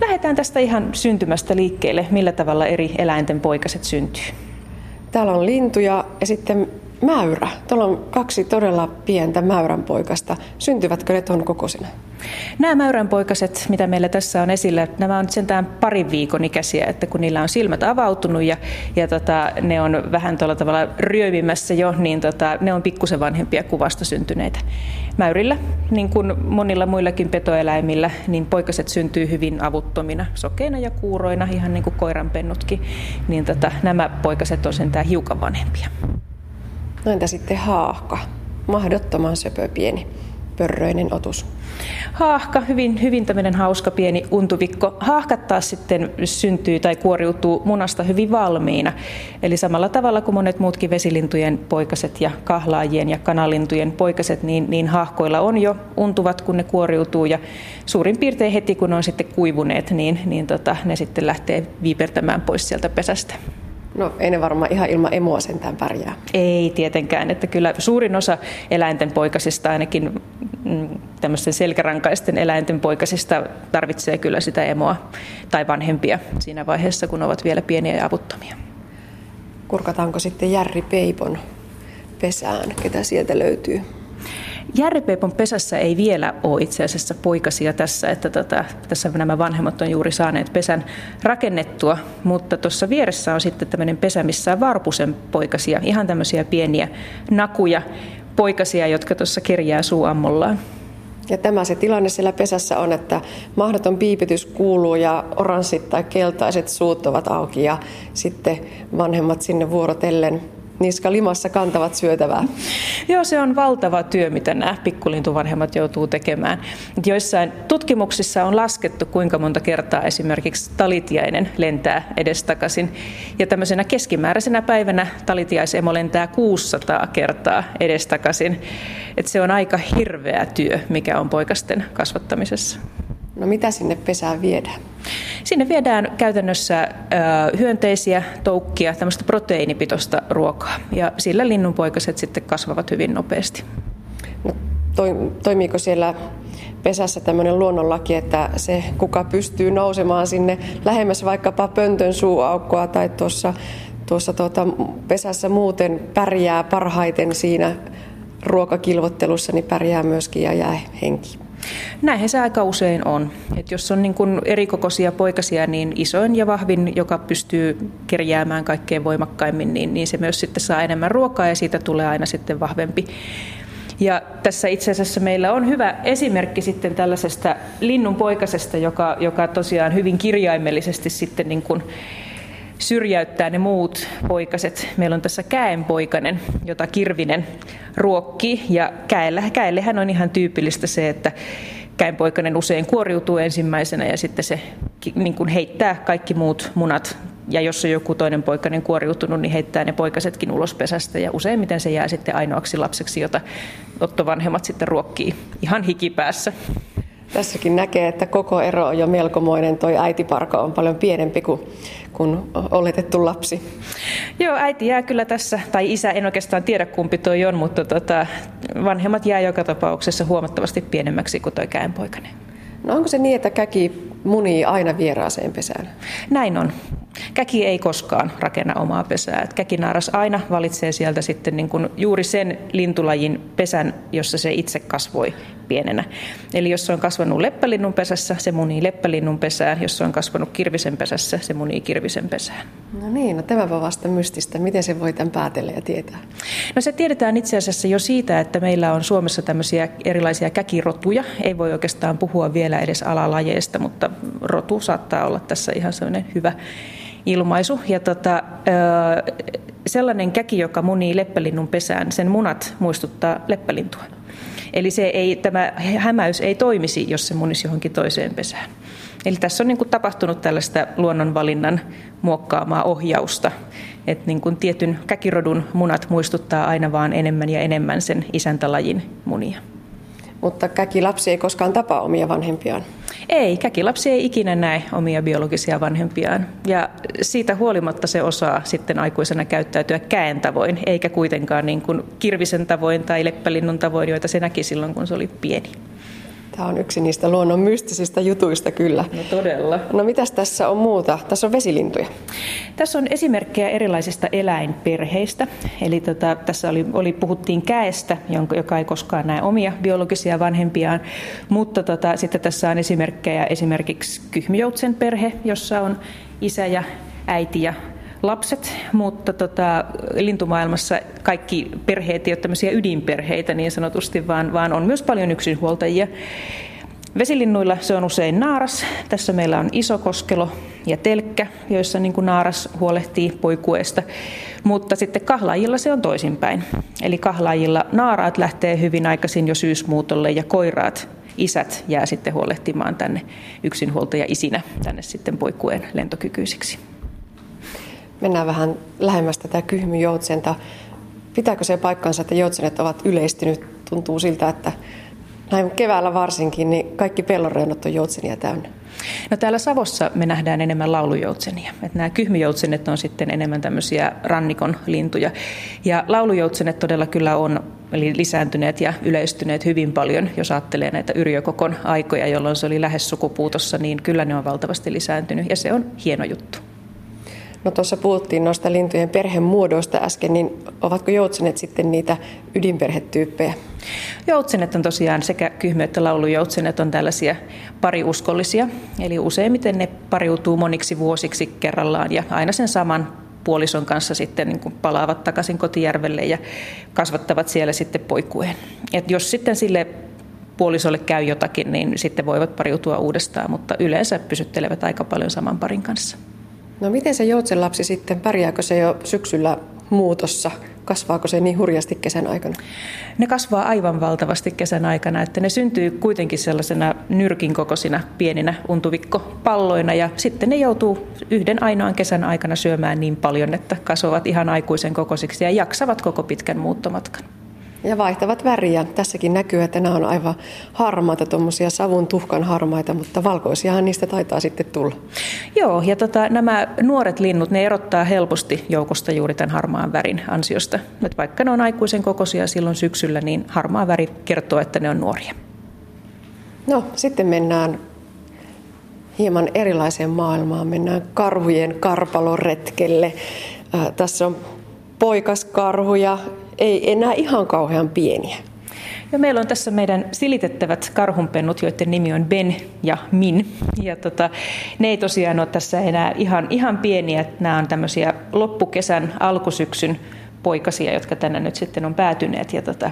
Lähdetään tästä ihan syntymästä liikkeelle. Millä tavalla eri eläinten poikaset syntyy? Täällä on lintuja ja sitten mäyrä. Tuolla on kaksi todella pientä mäyränpoikasta. Syntyvätkö ne tuon kokoisina? Nämä mäyränpoikaset, mitä meillä tässä on esillä, nämä on sentään parin viikon ikäisiä, että kun niillä on silmät avautunut ja, ja tota, ne on vähän tuolla tavalla ryövimässä jo, niin tota, ne on pikkusen vanhempia kuvasta syntyneitä. Mäyrillä, niin kuin monilla muillakin petoeläimillä, niin poikaset syntyy hyvin avuttomina, sokeina ja kuuroina, ihan niin kuin koiranpennutkin. Niin tota, nämä poikaset on sentään hiukan vanhempia. No entä sitten haahka? Mahdottoman söpö pieni. pörröinen otus. Haahka, hyvin, hyvin tämmöinen hauska pieni untuvikko. Haahkat taas sitten syntyy tai kuoriutuu munasta hyvin valmiina. Eli samalla tavalla kuin monet muutkin vesilintujen poikaset ja kahlaajien ja kanalintujen poikaset, niin, niin haahkoilla on jo untuvat, kun ne kuoriutuu. Ja suurin piirtein heti, kun ne on sitten kuivuneet, niin, niin tota, ne sitten lähtee viipertämään pois sieltä pesästä. No ei ne varmaan ihan ilman emoa sentään pärjää. Ei tietenkään, että kyllä suurin osa eläinten poikasista, ainakin mm, tämmöisten selkärankaisten eläinten poikasista tarvitsee kyllä sitä emoa tai vanhempia siinä vaiheessa, kun ovat vielä pieniä ja avuttomia. Kurkataanko sitten Järri Peipon pesään, ketä sieltä löytyy? Järripeipon pesässä ei vielä ole itse asiassa poikasia tässä, että tota, tässä nämä vanhemmat on juuri saaneet pesän rakennettua, mutta tuossa vieressä on sitten tämmöinen pesä, missä on varpusen poikasia, ihan tämmöisiä pieniä nakuja poikasia, jotka tuossa kerjää suuammollaan. Ja tämä se tilanne siellä pesässä on, että mahdoton piipitys kuuluu ja oranssit tai keltaiset suut ovat auki ja sitten vanhemmat sinne vuorotellen niska limassa kantavat syötävää. Joo, se on valtava työ, mitä nämä pikkulintuvanhemmat joutuu tekemään. Joissain tutkimuksissa on laskettu, kuinka monta kertaa esimerkiksi talitiainen lentää edestakaisin. Ja tämmöisenä keskimääräisenä päivänä talitiaisemo lentää 600 kertaa edestakaisin. Et se on aika hirveä työ, mikä on poikasten kasvattamisessa. No mitä sinne pesään viedään? Sinne viedään käytännössä hyönteisiä, toukkia, tämmöistä proteiinipitoista ruokaa. Ja sillä linnunpoikaset sitten kasvavat hyvin nopeasti. No, toimiiko siellä pesässä tämmöinen luonnonlaki, että se kuka pystyy nousemaan sinne lähemmäs vaikkapa pöntön suuaukkoa tai tuossa, tuossa tuota, pesässä muuten pärjää parhaiten siinä ruokakilvottelussa, niin pärjää myöskin ja jää henki. Näinhän se aika usein on. Et jos on niin kuin erikokoisia poikasia, niin isoin ja vahvin, joka pystyy kerjäämään kaikkein voimakkaimmin, niin, niin se myös sitten saa enemmän ruokaa ja siitä tulee aina sitten vahvempi. Ja tässä itse asiassa meillä on hyvä esimerkki sitten tällaisesta linnun poikasesta, joka, joka tosiaan hyvin kirjaimellisesti sitten niin kuin syrjäyttää ne muut poikaset. Meillä on tässä käenpoikainen, jota Kirvinen ruokkii. Ja käelle, käellehän on ihan tyypillistä se, että käenpoikainen usein kuoriutuu ensimmäisenä ja sitten se niin kuin heittää kaikki muut munat. Ja jos on joku toinen poikainen kuoriutunut, niin heittää ne poikasetkin ulos pesästä. Ja useimmiten se jää sitten ainoaksi lapseksi, jota ottovanhemmat sitten ruokkii ihan hikipäässä. Tässäkin näkee, että koko ero on jo melkomoinen. Toi äitiparka on paljon pienempi kuin, kuin oletettu lapsi. Joo, äiti jää kyllä tässä, tai isä, en oikeastaan tiedä kumpi toi on, mutta tota, vanhemmat jää joka tapauksessa huomattavasti pienemmäksi kuin toi käenpoikainen. No onko se niin, että käki munii aina vieraaseen pesään? Näin on. Käki ei koskaan rakenna omaa pesää. Et käkinaaras aina valitsee sieltä sitten niin kuin juuri sen lintulajin pesän, jossa se itse kasvoi pienenä. Eli jos se on kasvanut leppälinnun pesässä, se munii leppälinnun pesään. Jos se on kasvanut kirvisen pesässä, se munii kirvisen pesään. No niin, no tämä on vasta mystistä. Miten se voi tämän päätellä ja tietää? No se tiedetään itse asiassa jo siitä, että meillä on Suomessa tämmöisiä erilaisia käkirotuja. Ei voi oikeastaan puhua vielä edes alalajeista, mutta rotu saattaa olla tässä ihan sellainen hyvä ilmaisu. Ja tota, sellainen käki, joka munii leppälinnun pesään, sen munat muistuttaa leppälintua. Eli se ei, tämä hämäys ei toimisi, jos se munisi johonkin toiseen pesään. Eli tässä on niin kuin tapahtunut tällaista luonnonvalinnan muokkaamaa ohjausta, että niin kuin tietyn käkirodun munat muistuttaa aina vaan enemmän ja enemmän sen isäntälajin munia. Mutta käkilapsi ei koskaan tapa omia vanhempiaan. Ei, käkilapsi ei ikinä näe omia biologisia vanhempiaan. Ja siitä huolimatta se osaa sitten aikuisena käyttäytyä käen tavoin, eikä kuitenkaan niin kuin kirvisen tavoin tai leppälinnun tavoin, joita se näki silloin, kun se oli pieni. Tämä on yksi niistä luonnon mystisistä jutuista kyllä. No todella. No mitäs tässä on muuta? Tässä on vesilintuja. Tässä on esimerkkejä erilaisista eläinperheistä. Eli tota, tässä oli, oli, puhuttiin käestä, joka ei koskaan näe omia biologisia vanhempiaan. Mutta tota, sitten tässä on esimerkkejä esimerkiksi kyhmyjoutsen perhe, jossa on isä ja äiti ja lapset, mutta tota, lintumaailmassa kaikki perheet ei ole tämmöisiä ydinperheitä niin sanotusti, vaan, vaan on myös paljon yksinhuoltajia. Vesilinnuilla se on usein naaras. Tässä meillä on iso koskelo ja telkkä, joissa niin kuin naaras huolehtii poikueesta. Mutta sitten kahlaajilla se on toisinpäin. Eli kahlaajilla naaraat lähtee hyvin aikaisin jo syysmuutolle ja koiraat isät jää sitten huolehtimaan tänne yksinhuoltaja isinä tänne sitten poikueen lentokykyisiksi. Mennään vähän lähemmäs tätä kyhmyjoutsenta. Pitääkö se paikkansa, että joutsenet ovat yleistynyt? Tuntuu siltä, että näin keväällä varsinkin, niin kaikki pellonreunat on joutsenia täynnä. No täällä Savossa me nähdään enemmän laulujoutsenia. Että nämä kyhmyjoutsenet on sitten enemmän tämmöisiä rannikon lintuja. Ja laulujoutsenet todella kyllä on eli lisääntyneet ja yleistyneet hyvin paljon, jos ajattelee näitä yrjökokon aikoja, jolloin se oli lähes sukupuutossa, niin kyllä ne on valtavasti lisääntynyt ja se on hieno juttu. No tuossa puhuttiin noista lintujen perhemuodoista äsken, niin ovatko joutsenet sitten niitä ydinperhetyyppejä? Joutsenet on tosiaan sekä kyhmy- että laulujoutsenet on tällaisia pariuskollisia, eli useimmiten ne pariutuu moniksi vuosiksi kerrallaan ja aina sen saman puolison kanssa sitten niin kuin palaavat takaisin kotijärvelle ja kasvattavat siellä sitten poikueen. Et jos sitten sille puolisolle käy jotakin, niin sitten voivat pariutua uudestaan, mutta yleensä pysyttelevät aika paljon saman parin kanssa. No miten se lapsi sitten, pärjääkö se jo syksyllä muutossa? Kasvaako se niin hurjasti kesän aikana? Ne kasvaa aivan valtavasti kesän aikana, että ne syntyy kuitenkin sellaisena nyrkin kokoisina pieninä untuvikkopalloina ja sitten ne joutuu yhden ainoan kesän aikana syömään niin paljon, että kasvavat ihan aikuisen kokoisiksi ja jaksavat koko pitkän muuttomatkan. Ja vaihtavat väriä. Tässäkin näkyy, että nämä on aivan harmaita, tuommoisia savun tuhkan harmaita, mutta valkoisiahan niistä taitaa sitten tulla. Joo, ja tota, nämä nuoret linnut, ne erottaa helposti joukosta juuri tämän harmaan värin ansiosta. Et vaikka ne on aikuisen kokoisia silloin syksyllä, niin harmaa väri kertoo, että ne on nuoria. No, sitten mennään hieman erilaiseen maailmaan. Mennään karhujen karpaloretkelle. Äh, tässä on poikaskarhuja, ei enää ihan kauhean pieniä. Ja meillä on tässä meidän silitettävät karhunpennut, joiden nimi on Ben ja Min. Ja tota, ne ei tosiaan ole tässä enää ihan, ihan pieniä. Nämä on tämmöisiä loppukesän, alkusyksyn poikasia, jotka tänne nyt sitten on päätyneet. Ja tota,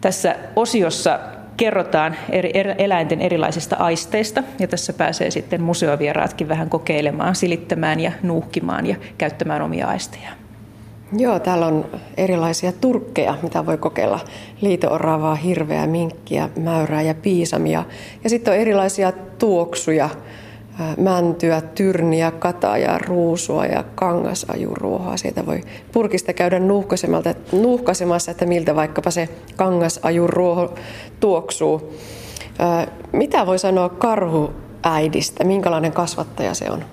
tässä osiossa kerrotaan eri, eläinten erilaisista aisteista ja tässä pääsee sitten museovieraatkin vähän kokeilemaan, silittämään ja nuuhkimaan ja käyttämään omia aistejaan. Joo, täällä on erilaisia turkkeja, mitä voi kokeilla. Liito-oravaa, hirveä, minkkiä, mäyrää ja piisamia. Ja sitten on erilaisia tuoksuja, mäntyä, tyrniä, katajaa, ruusua ja kangasajuruohoa. Sieltä voi purkista käydä nuuhkaisemassa, että miltä vaikkapa se kangasajuruoho tuoksuu. Mitä voi sanoa karhuäidistä? Minkälainen kasvattaja se on?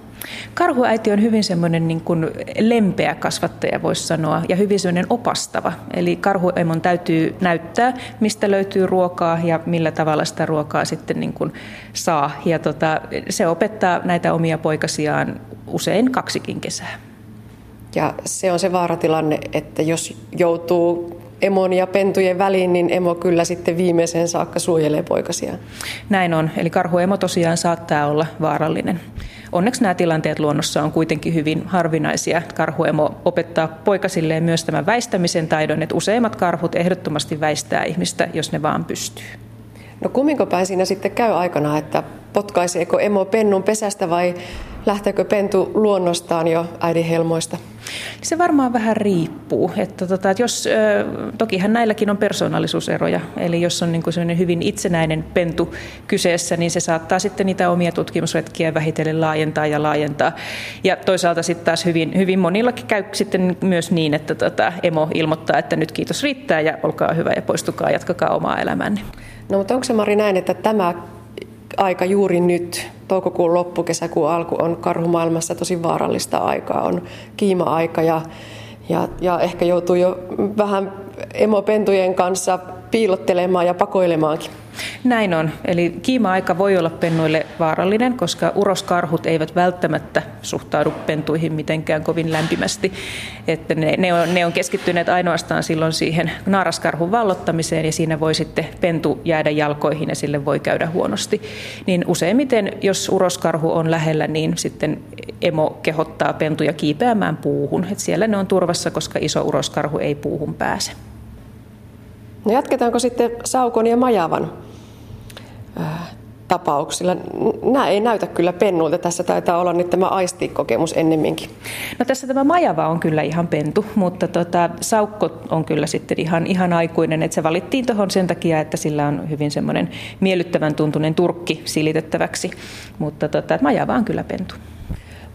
Karhuäiti on hyvin semmoinen niin kuin lempeä kasvattaja, voisi sanoa, ja hyvin semmoinen opastava. Eli karhuemon täytyy näyttää, mistä löytyy ruokaa ja millä tavalla sitä ruokaa sitten niin kuin saa. Ja tota, se opettaa näitä omia poikasiaan usein kaksikin kesää. Ja se on se vaaratilanne, että jos joutuu emon ja pentujen väliin, niin emo kyllä sitten viimeiseen saakka suojelee poikasiaan. Näin on. Eli karhuemo tosiaan saattaa olla vaarallinen. Onneksi nämä tilanteet luonnossa on kuitenkin hyvin harvinaisia. Karhuemo opettaa poikasilleen myös tämän väistämisen taidon, että useimmat karhut ehdottomasti väistää ihmistä, jos ne vaan pystyy. No kumminko päin siinä sitten käy aikana, että potkaiseeko emo pennun pesästä vai lähteekö pentu luonnostaan jo äidin helmoista? Se varmaan vähän riippuu. Että tota, että jos, tokihan näilläkin on persoonallisuuseroja, eli jos on niin kuin hyvin itsenäinen pentu kyseessä, niin se saattaa sitten niitä omia tutkimusretkiä vähitellen laajentaa ja laajentaa. Ja toisaalta sitten taas hyvin, hyvin monillakin käy sitten myös niin, että tota, emo ilmoittaa, että nyt kiitos riittää ja olkaa hyvä ja poistukaa, jatkakaa omaa elämänne. No mutta onko se Mari näin, että tämä aika juuri nyt, toukokuun loppu, kesäkuun alku on karhumaailmassa tosi vaarallista aikaa. On kiima-aika ja, ja, ja ehkä joutuu jo vähän emopentujen kanssa piilottelemaan ja pakoilemaankin. Näin on. Eli kiima-aika voi olla pennuille vaarallinen, koska uroskarhut eivät välttämättä suhtaudu pentuihin mitenkään kovin lämpimästi. Että ne, ne, on, ne on keskittyneet ainoastaan silloin siihen naaraskarhun vallottamiseen ja siinä voi sitten pentu jäädä jalkoihin ja sille voi käydä huonosti. Niin useimmiten, jos uroskarhu on lähellä, niin sitten emo kehottaa pentuja kiipeämään puuhun. Et siellä ne on turvassa, koska iso uroskarhu ei puuhun pääse. No jatketaanko sitten Saukon ja Majavan tapauksilla. Nämä ei näytä kyllä pennuilta. Tässä taitaa olla nyt tämä aistikokemus ennemminkin. No tässä tämä majava on kyllä ihan pentu, mutta tota, saukko on kyllä sitten ihan, ihan aikuinen. Että se valittiin tuohon sen takia, että sillä on hyvin semmoinen miellyttävän tuntunen turkki silitettäväksi. Mutta tota, majava on kyllä pentu.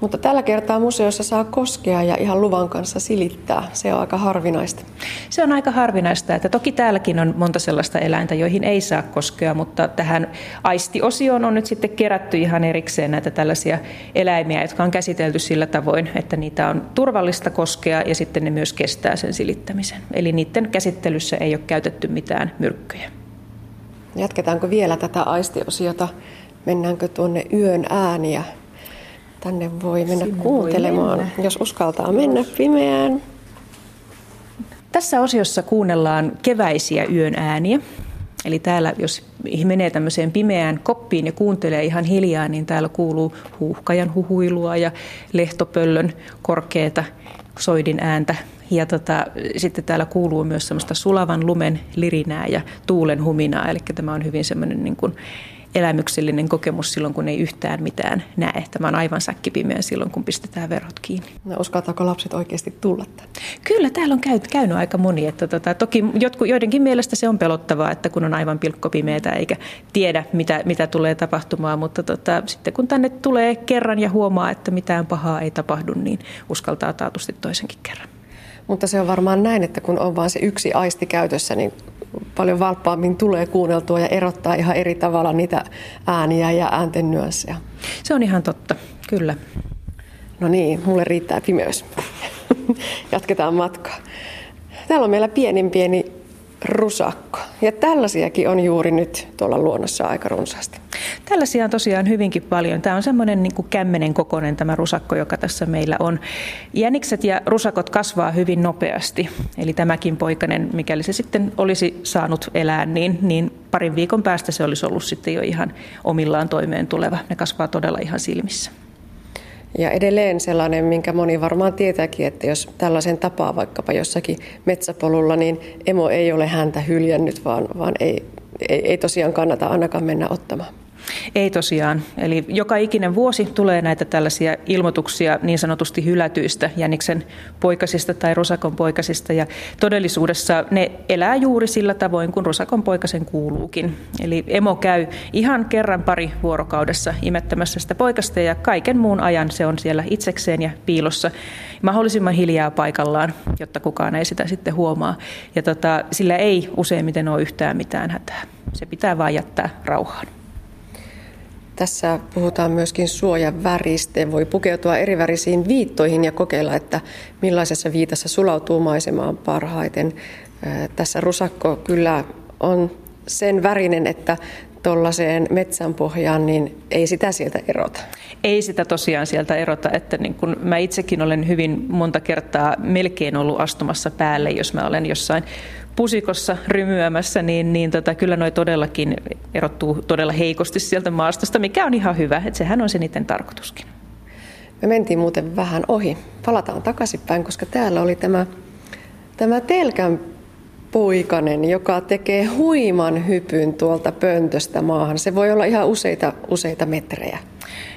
Mutta tällä kertaa museossa saa koskea ja ihan luvan kanssa silittää. Se on aika harvinaista. Se on aika harvinaista, että toki täälläkin on monta sellaista eläintä, joihin ei saa koskea, mutta tähän aistiosioon on nyt sitten kerätty ihan erikseen näitä tällaisia eläimiä, jotka on käsitelty sillä tavoin, että niitä on turvallista koskea ja sitten ne myös kestää sen silittämisen. Eli niiden käsittelyssä ei ole käytetty mitään myrkkyjä. Jatketaanko vielä tätä aistiosiota? Mennäänkö tuonne yön ääniä Tänne voi mennä Sinne kuuntelemaan, voi mennä. jos uskaltaa mennä pimeään. Tässä osiossa kuunnellaan keväisiä yön ääniä. Eli täällä, jos menee tämmöiseen pimeään koppiin ja kuuntelee ihan hiljaa, niin täällä kuuluu huuhkajan huhuilua ja lehtopöllön korkeata soidin ääntä. Ja tota, sitten täällä kuuluu myös semmoista sulavan lumen lirinää ja tuulen huminaa. Eli tämä on hyvin semmoinen niin kuin elämyksellinen kokemus silloin, kun ei yhtään mitään näe. Tämä on aivan säkkipimeä silloin, kun pistetään verhot kiinni. No, uskaltaako lapset oikeasti tulla tänne? Kyllä, täällä on käynyt, käynyt aika moni. Että tota, toki jotku, joidenkin mielestä se on pelottavaa, että kun on aivan pilkkopimeätä eikä tiedä, mitä, mitä tulee tapahtumaan. Mutta tota, sitten kun tänne tulee kerran ja huomaa, että mitään pahaa ei tapahdu, niin uskaltaa taatusti toisenkin kerran. Mutta se on varmaan näin, että kun on vain se yksi aisti käytössä, niin paljon valppaammin tulee kuunneltua ja erottaa ihan eri tavalla niitä ääniä ja äänten nyansseja. Se on ihan totta, kyllä. No niin, mulle riittää pimeys. Jatketaan matkaa. Täällä on meillä pienin pieni rusakko. Ja tällaisiakin on juuri nyt tuolla luonnossa aika runsaasti. Tällaisia on tosiaan hyvinkin paljon. Tämä on semmoinen niin kämmenen kokoinen tämä rusakko, joka tässä meillä on. Jänikset ja rusakot kasvaa hyvin nopeasti. Eli tämäkin poikainen, mikäli se sitten olisi saanut elää, niin, niin parin viikon päästä se olisi ollut sitten jo ihan omillaan toimeen tuleva. Ne kasvaa todella ihan silmissä. Ja edelleen sellainen, minkä moni varmaan tietääkin, että jos tällaisen tapaa vaikkapa jossakin metsäpolulla, niin emo ei ole häntä hyljännyt, vaan, vaan ei, ei, ei tosiaan kannata ainakaan mennä ottamaan. Ei tosiaan. Eli joka ikinen vuosi tulee näitä tällaisia ilmoituksia niin sanotusti hylätyistä jäniksen poikasista tai rusakon poikasista. Ja todellisuudessa ne elää juuri sillä tavoin, kun rusakon poikasen kuuluukin. Eli emo käy ihan kerran pari vuorokaudessa imettämässä sitä poikasta ja kaiken muun ajan se on siellä itsekseen ja piilossa mahdollisimman hiljaa paikallaan, jotta kukaan ei sitä sitten huomaa. Ja tota, sillä ei useimmiten ole yhtään mitään hätää. Se pitää vain jättää rauhaan. Tässä puhutaan myöskin suojan väristä. Voi pukeutua eri värisiin viittoihin ja kokeilla, että millaisessa viitassa sulautuu maisemaan parhaiten. Tässä rusakko kyllä on sen värinen, että tuollaiseen metsän pohjaan, niin ei sitä sieltä erota. Ei sitä tosiaan sieltä erota, että niin kun mä itsekin olen hyvin monta kertaa melkein ollut astumassa päälle, jos mä olen jossain pusikossa rymyämässä, niin, niin tota, kyllä noi todellakin erottuu todella heikosti sieltä maastosta, mikä on ihan hyvä, että sehän on se niiden tarkoituskin. Me mentiin muuten vähän ohi. Palataan takaisinpäin, koska täällä oli tämä, tämä telkän poikanen, joka tekee huiman hypyn tuolta pöntöstä maahan. Se voi olla ihan useita, useita metrejä.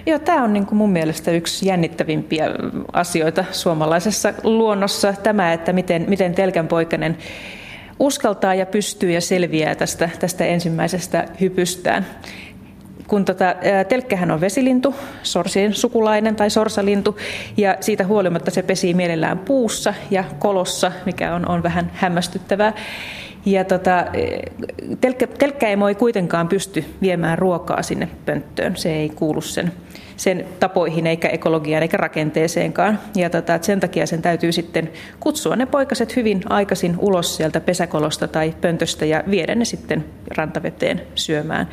Joo, tämä on niin kuin mun mielestä yksi jännittävimpiä asioita suomalaisessa luonnossa. Tämä, että miten, miten telkän poikanen uskaltaa ja pystyy ja selviää tästä, tästä ensimmäisestä hypystään. Kun tota, telkkähän on vesilintu, sorsien sukulainen tai sorsalintu, ja siitä huolimatta se pesii mielellään puussa ja kolossa, mikä on, on vähän hämmästyttävää. Ja tota, telkkä, telkkäemo ei kuitenkaan pysty viemään ruokaa sinne pönttöön, se ei kuulu sen sen tapoihin eikä ekologiaan eikä rakenteeseenkaan. Ja tota, sen takia sen täytyy sitten kutsua ne poikaset hyvin aikaisin ulos sieltä pesäkolosta tai pöntöstä ja viedä ne sitten rantaveteen syömään.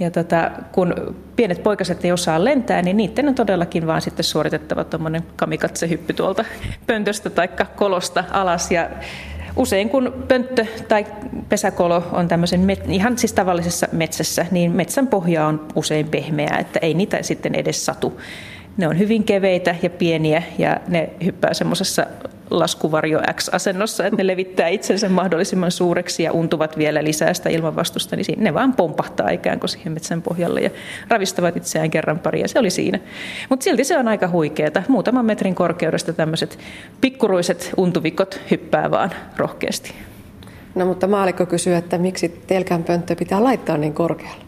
Ja tota, kun pienet poikaset ei osaa lentää, niin niiden on todellakin vaan sitten suoritettava tuommoinen kamikatsehyppy tuolta pöntöstä tai kolosta alas. Ja Usein kun pönttö tai pesäkolo on tämmöisen met- ihan siis tavallisessa metsässä, niin metsän pohja on usein pehmeää, että ei niitä sitten edes satu. Ne on hyvin keveitä ja pieniä ja ne hyppää semmoisessa laskuvarjo X-asennossa, että ne levittää itsensä mahdollisimman suureksi ja untuvat vielä lisää sitä ilmanvastusta, niin ne vaan pompahtaa ikään kuin siihen metsän pohjalle ja ravistavat itseään kerran pari ja se oli siinä. Mutta silti se on aika huikeeta. Muutaman metrin korkeudesta tämmöiset pikkuruiset untuvikot hyppää vaan rohkeasti. No mutta maalikko kysyy, että miksi telkän pönttö pitää laittaa niin korkealle?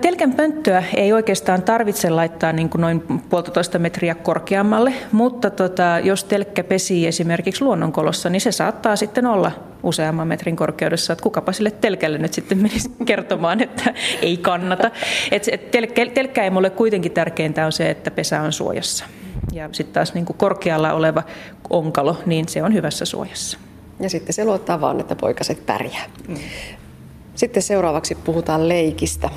Telkän pönttöä ei oikeastaan tarvitse laittaa niin kuin noin puolitoista metriä korkeammalle, mutta tota, jos telkkä pesii esimerkiksi luonnonkolossa, niin se saattaa sitten olla useamman metrin korkeudessa, että kukapa sille telkälle nyt sitten menisi kertomaan, että ei kannata. Et, et telkkä, telkkä ei mulle kuitenkin tärkeintä on se, että pesä on suojassa. Ja sitten taas niin kuin korkealla oleva onkalo, niin se on hyvässä suojassa. Ja sitten se luottaa vaan, että poikaset pärjää. Mm. Sitten seuraavaksi puhutaan leikistä.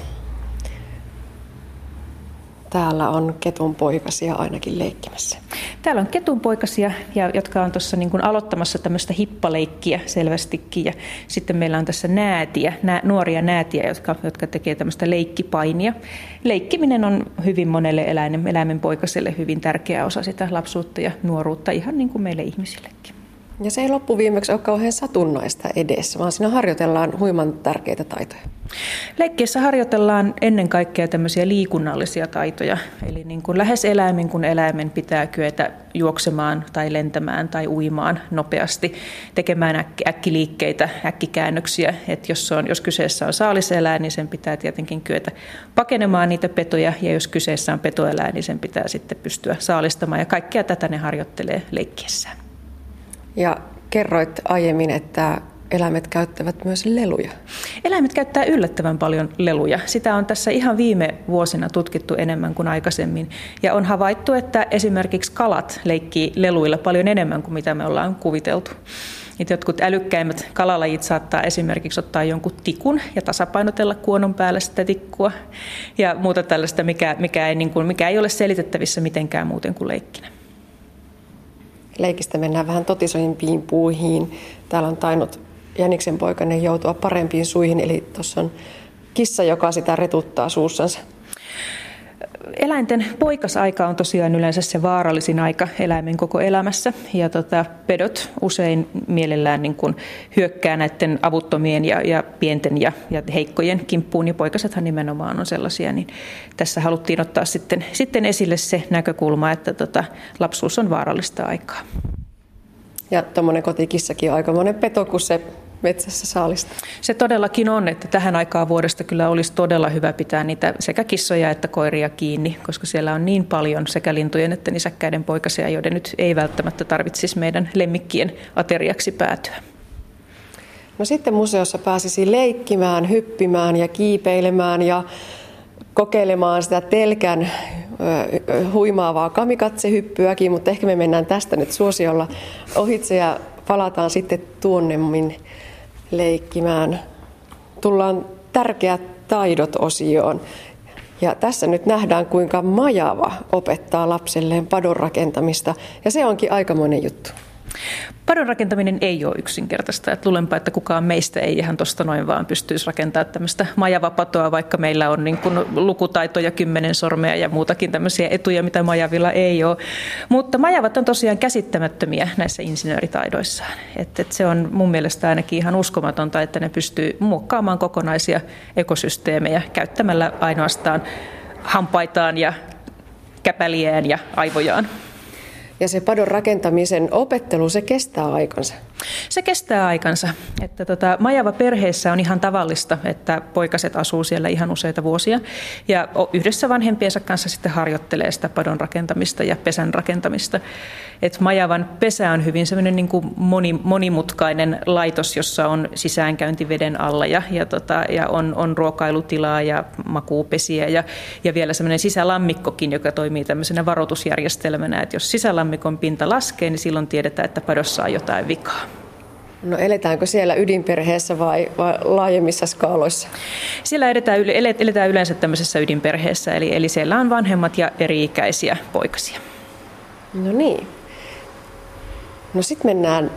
Täällä on ketunpoikasia ainakin leikkimässä. Täällä on ketunpoikasia, ja, jotka on tuossa niin kuin aloittamassa tämmöistä hippaleikkiä selvästikin. Ja sitten meillä on tässä näätiä, nä, nuoria näätiä, jotka, jotka tekee tämmöistä leikkipainia. Leikkiminen on hyvin monelle eläimen, eläimen poikaselle hyvin tärkeä osa sitä lapsuutta ja nuoruutta, ihan niin kuin meille ihmisillekin. Ja se ei loppuviimeksi ole kauhean satunnaista edessä, vaan siinä harjoitellaan huiman tärkeitä taitoja. Leikkiessä harjoitellaan ennen kaikkea tämmöisiä liikunnallisia taitoja. Eli niin kuin lähes eläimen kuin eläimen pitää kyetä juoksemaan tai lentämään tai uimaan nopeasti, tekemään äkki, äkkiliikkeitä, äkkikäännöksiä. että jos, on, jos kyseessä on saaliseläin, niin sen pitää tietenkin kyetä pakenemaan niitä petoja, ja jos kyseessä on petoeläin, niin sen pitää sitten pystyä saalistamaan. Ja kaikkea tätä ne harjoittelee leikkiessään. Ja kerroit aiemmin, että eläimet käyttävät myös leluja. Eläimet käyttää yllättävän paljon leluja. Sitä on tässä ihan viime vuosina tutkittu enemmän kuin aikaisemmin. Ja on havaittu, että esimerkiksi kalat leikkii leluilla paljon enemmän kuin mitä me ollaan kuviteltu. Että jotkut älykkäimmät kalalajit saattaa esimerkiksi ottaa jonkun tikun ja tasapainotella kuonon päällä sitä tikkua ja muuta tällaista, mikä, mikä, ei, niin kuin, mikä ei ole selitettävissä mitenkään muuten kuin leikkinä leikistä mennään vähän totisoimpiin puihin. Täällä on tainnut Jäniksen poikainen joutua parempiin suihin, eli tuossa on kissa, joka sitä retuttaa suussansa. Eläinten poikasaika on tosiaan yleensä se vaarallisin aika eläimen koko elämässä. Ja tota, pedot usein mielellään niin kuin hyökkää näiden avuttomien ja, ja pienten ja, ja heikkojen kimppuun. Ja poikasethan nimenomaan on sellaisia. Niin tässä haluttiin ottaa sitten, sitten esille se näkökulma, että tota, lapsuus on vaarallista aikaa. Ja tuommoinen kotikissakin on aika monen peto, kun se metsässä saalista. Se todellakin on, että tähän aikaan vuodesta kyllä olisi todella hyvä pitää niitä sekä kissoja että koiria kiinni, koska siellä on niin paljon sekä lintujen että nisäkkäiden poikasia, joiden nyt ei välttämättä tarvitsisi meidän lemmikkien ateriaksi päätyä. No sitten museossa pääsisi leikkimään, hyppimään ja kiipeilemään ja kokeilemaan sitä telkän huimaavaa kamikatsehyppyäkin, mutta ehkä me mennään tästä nyt suosiolla ohitse ja palataan sitten tuonnemmin leikkimään. Tullaan tärkeät taidot osioon. Ja tässä nyt nähdään, kuinka majava opettaa lapselleen padon rakentamista. Ja se onkin aikamoinen juttu. Padon rakentaminen ei ole yksinkertaista. Että luulenpa, että kukaan meistä ei ihan tuosta noin vaan pystyisi rakentamaan tämmöistä majavapatoa, vaikka meillä on niin kuin lukutaitoja, kymmenen sormea ja muutakin tämmöisiä etuja, mitä majavilla ei ole. Mutta majavat on tosiaan käsittämättömiä näissä insinööritaidoissaan. Että et se on mun mielestä ainakin ihan uskomatonta, että ne pystyy muokkaamaan kokonaisia ekosysteemejä käyttämällä ainoastaan hampaitaan ja käpäliään ja aivojaan. Ja se padon rakentamisen opettelu, se kestää aikansa. Se kestää aikansa. Että tota, majava perheessä on ihan tavallista, että poikaset asuu siellä ihan useita vuosia. Ja yhdessä vanhempiensa kanssa sitten harjoittelee sitä padon rakentamista ja pesän rakentamista. Et majavan pesä on hyvin semmoinen niin kuin moni, monimutkainen laitos, jossa on sisäänkäynti veden alla ja, ja, tota, ja on, on ruokailutilaa ja makuupesiä ja, ja vielä semmoinen sisälammikkokin, joka toimii tämmöisenä varoitusjärjestelmänä, että jos sisälammikon pinta laskee, niin silloin tiedetään, että padossa on jotain vikaa. No eletäänkö siellä ydinperheessä vai, vai laajemmissa skaaloissa? Siellä eletään, eletään yleensä tämmöisessä ydinperheessä, eli, eli siellä on vanhemmat ja eri-ikäisiä poikasia. No niin. No sitten mennään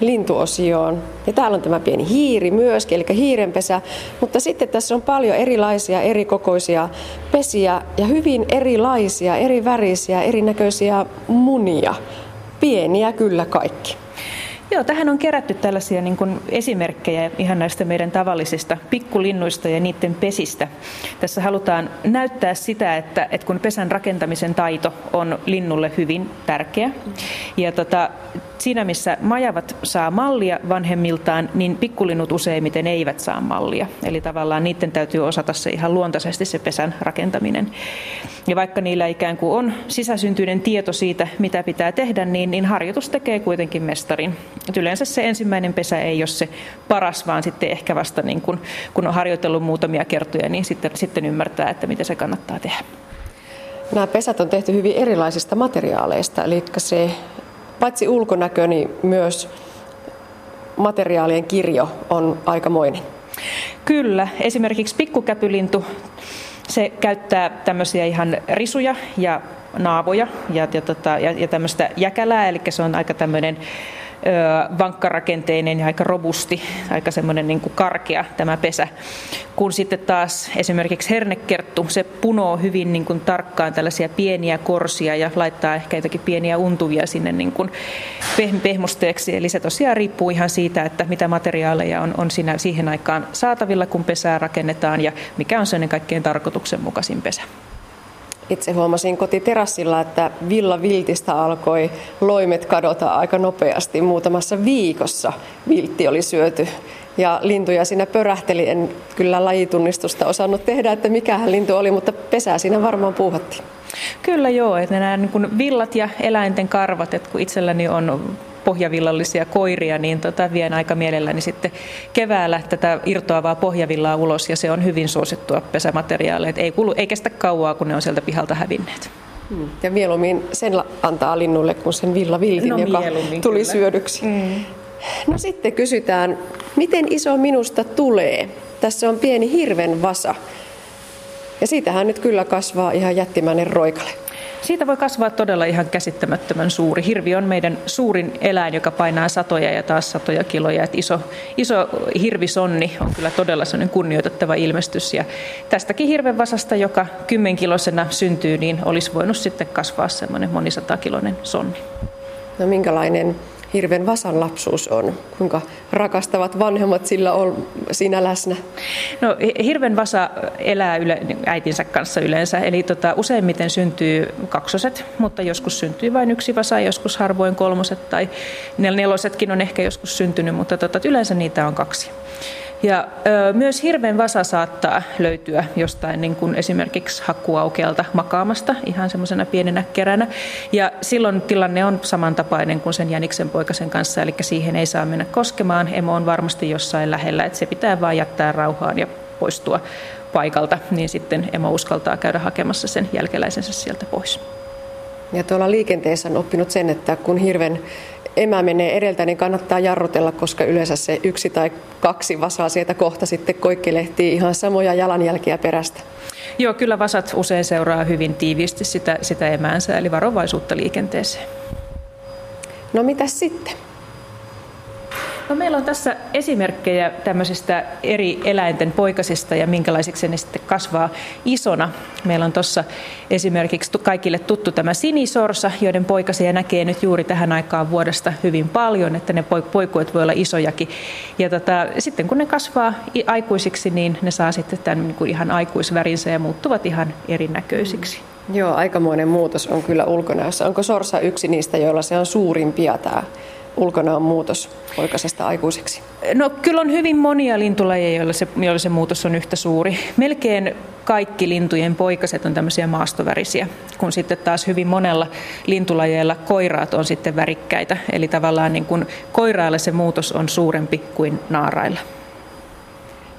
lintuosioon. Ja täällä on tämä pieni hiiri myöskin, eli hiirenpesä. Mutta sitten tässä on paljon erilaisia, eri kokoisia pesiä ja hyvin erilaisia, eri värisiä, erinäköisiä munia. Pieniä kyllä kaikki. Joo, tähän on kerätty tällaisia niin kuin esimerkkejä ihan näistä meidän tavallisista pikkulinnuista ja niiden pesistä. Tässä halutaan näyttää sitä, että, että kun pesän rakentamisen taito on linnulle hyvin tärkeä. Ja tota, siinä missä majavat saa mallia vanhemmiltaan, niin pikkulinnut useimmiten eivät saa mallia. Eli tavallaan niiden täytyy osata se ihan luontaisesti se pesän rakentaminen. Ja vaikka niillä ikään kuin on sisäsyntyinen tieto siitä, mitä pitää tehdä, niin, niin harjoitus tekee kuitenkin mestarin. Et yleensä se ensimmäinen pesä ei ole se paras, vaan sitten ehkä vasta niin kun, kun on harjoitellut muutamia kertoja, niin sitten, sitten ymmärtää, että mitä se kannattaa tehdä. Nämä pesät on tehty hyvin erilaisista materiaaleista, eli se paitsi ulkonäkö, niin myös materiaalien kirjo on aikamoinen. Kyllä, esimerkiksi pikkukäpylintu, se käyttää tämmöisiä ihan risuja ja naavoja ja, ja, tota, ja, ja tämmöistä jäkälää, eli se on aika tämmöinen vankkarakenteinen ja aika robusti, aika semmoinen niin kuin karkea tämä pesä. Kun sitten taas esimerkiksi hernekerttu, se punoo hyvin niin kuin tarkkaan tällaisia pieniä korsia ja laittaa ehkä jotakin pieniä untuvia sinne niin kuin pehmusteeksi. Eli se tosiaan riippuu ihan siitä, että mitä materiaaleja on, on siinä, siihen aikaan saatavilla, kun pesää rakennetaan ja mikä on sen kaikkein tarkoituksenmukaisin pesä. Itse huomasin kotiterassilla, että Villa Viltistä alkoi loimet kadota aika nopeasti. Muutamassa viikossa viltti oli syöty ja lintuja siinä pörähteli. En kyllä lajitunnistusta osannut tehdä, että mikähän lintu oli, mutta pesää siinä varmaan puuhattiin. Kyllä joo, että nämä niin villat ja eläinten karvat, että kun itselläni on pohjavillallisia koiria, niin tota, vien aika mielelläni sitten keväällä tätä irtoavaa pohjavillaa ulos ja se on hyvin suosittua pesämateriaalia. Ei, kulu, ei kestä kauaa, kun ne on sieltä pihalta hävinneet. Hmm. Ja mieluummin sen antaa linnulle kuin sen villaviltin, no, joka tuli kyllä. syödyksi. Mm. No sitten kysytään, miten iso minusta tulee? Tässä on pieni hirven vasa. Ja siitähän nyt kyllä kasvaa ihan jättimäinen roikale. Siitä voi kasvaa todella ihan käsittämättömän suuri. Hirvi on meidän suurin eläin, joka painaa satoja ja taas satoja kiloja. Et iso, iso hirvisonni on kyllä todella sellainen kunnioitettava ilmestys. Ja tästäkin hirvenvasasta, joka kymmenkilosena syntyy, niin olisi voinut sitten kasvaa semmoinen monisatakiloinen sonni. No minkälainen hirven vasan lapsuus on? Kuinka rakastavat vanhemmat sillä on siinä läsnä? No, hirven vasa elää yle, äitinsä kanssa yleensä, eli tota, useimmiten syntyy kaksoset, mutta joskus syntyy vain yksi vasa, joskus harvoin kolmoset tai nelosetkin on ehkä joskus syntynyt, mutta tota, yleensä niitä on kaksi. Ja ö, myös hirven vasa saattaa löytyä jostain niin kuin esimerkiksi hakkuaukealta makaamasta ihan semmoisena pienenä keränä. Ja silloin tilanne on samantapainen kuin sen jäniksen poikasen kanssa, eli siihen ei saa mennä koskemaan. Emo on varmasti jossain lähellä, että se pitää vain jättää rauhaan ja poistua paikalta, niin sitten emo uskaltaa käydä hakemassa sen jälkeläisensä sieltä pois. Ja tuolla liikenteessä on oppinut sen, että kun hirven emä menee edeltä, niin kannattaa jarrutella, koska yleensä se yksi tai kaksi vasaa sieltä kohta sitten koikkelehtii ihan samoja jalanjälkiä perästä. Joo, kyllä vasat usein seuraa hyvin tiiviisti sitä, sitä emäänsä, eli varovaisuutta liikenteeseen. No mitä sitten? No meillä on tässä esimerkkejä tämmöisistä eri eläinten poikasista ja minkälaisiksi ne sitten kasvaa isona. Meillä on tuossa esimerkiksi kaikille tuttu tämä sinisorsa, joiden poikasia näkee nyt juuri tähän aikaan vuodesta hyvin paljon, että ne poikuet voi olla isojakin. Ja tota, sitten kun ne kasvaa aikuisiksi, niin ne saa sitten tämän niin kuin ihan aikuisvärinsä ja muuttuvat ihan erinäköisiksi. Joo, aikamoinen muutos on kyllä ulkonäössä. Onko sorsa yksi niistä, joilla se on suurimpia tämä ulkona on muutos poikasesta aikuiseksi? No kyllä on hyvin monia lintulajeja, joilla se, joilla se muutos on yhtä suuri. Melkein kaikki lintujen poikaset on tämmöisiä maastovärisiä, kun sitten taas hyvin monella lintulajeilla koiraat on sitten värikkäitä. Eli tavallaan niin kuin koirailla se muutos on suurempi kuin naarailla.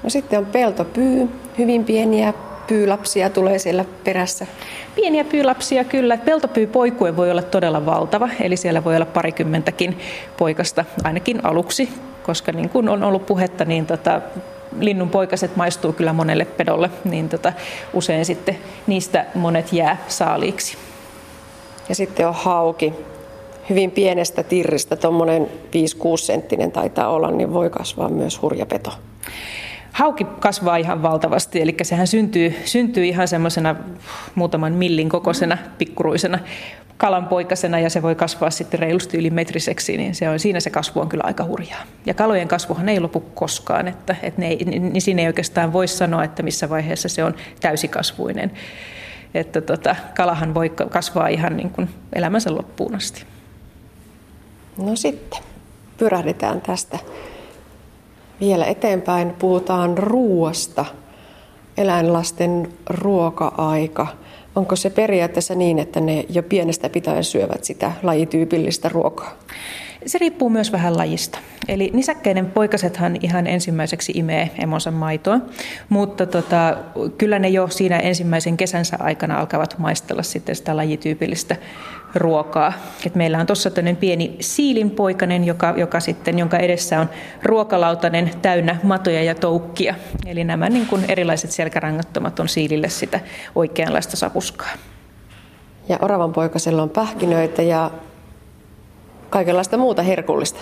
No sitten on peltopyy, hyvin pieniä pyylapsia tulee siellä perässä. Pieniä pyylapsia kyllä. Peltopyypoikue voi olla todella valtava, eli siellä voi olla parikymmentäkin poikasta ainakin aluksi, koska niin kuin on ollut puhetta, niin tota, linnun poikaset maistuu kyllä monelle pedolle, niin tota, usein sitten niistä monet jää saaliiksi. Ja sitten on hauki, hyvin pienestä tirristä, tuommoinen 5-6 senttinen taitaa olla, niin voi kasvaa myös hurjapeto. Hauki kasvaa ihan valtavasti, eli sehän syntyy, syntyy ihan semmoisena muutaman millin kokoisena pikkuruisena kalanpoikasena ja se voi kasvaa sitten reilusti yli metriseksi, niin se on, siinä se kasvu on kyllä aika hurjaa. Ja kalojen kasvuhan ei lopu koskaan, että, että ne ei, niin siinä ei oikeastaan voi sanoa, että missä vaiheessa se on täysikasvuinen. Että tota, kalahan voi kasvaa ihan niin kuin elämänsä loppuun asti. No sitten, pyrähdetään tästä vielä eteenpäin. Puhutaan ruoasta, eläinlasten ruoka-aika – Onko se periaatteessa niin, että ne jo pienestä pitäen syövät sitä lajityypillistä ruokaa? Se riippuu myös vähän lajista. Eli nisäkkäiden poikasethan ihan ensimmäiseksi imee emonsa maitoa, mutta tota, kyllä ne jo siinä ensimmäisen kesänsä aikana alkavat maistella sitten sitä lajityypillistä ruokaa. Et meillä on tuossa pieni siilinpoikainen, joka, joka sitten, jonka edessä on ruokalautainen täynnä matoja ja toukkia. Eli nämä niin kuin erilaiset selkärangattomat on siilille sitä oikeanlaista sapuskaa. Ja oravan poikasella on pähkinöitä ja kaikenlaista muuta herkullista.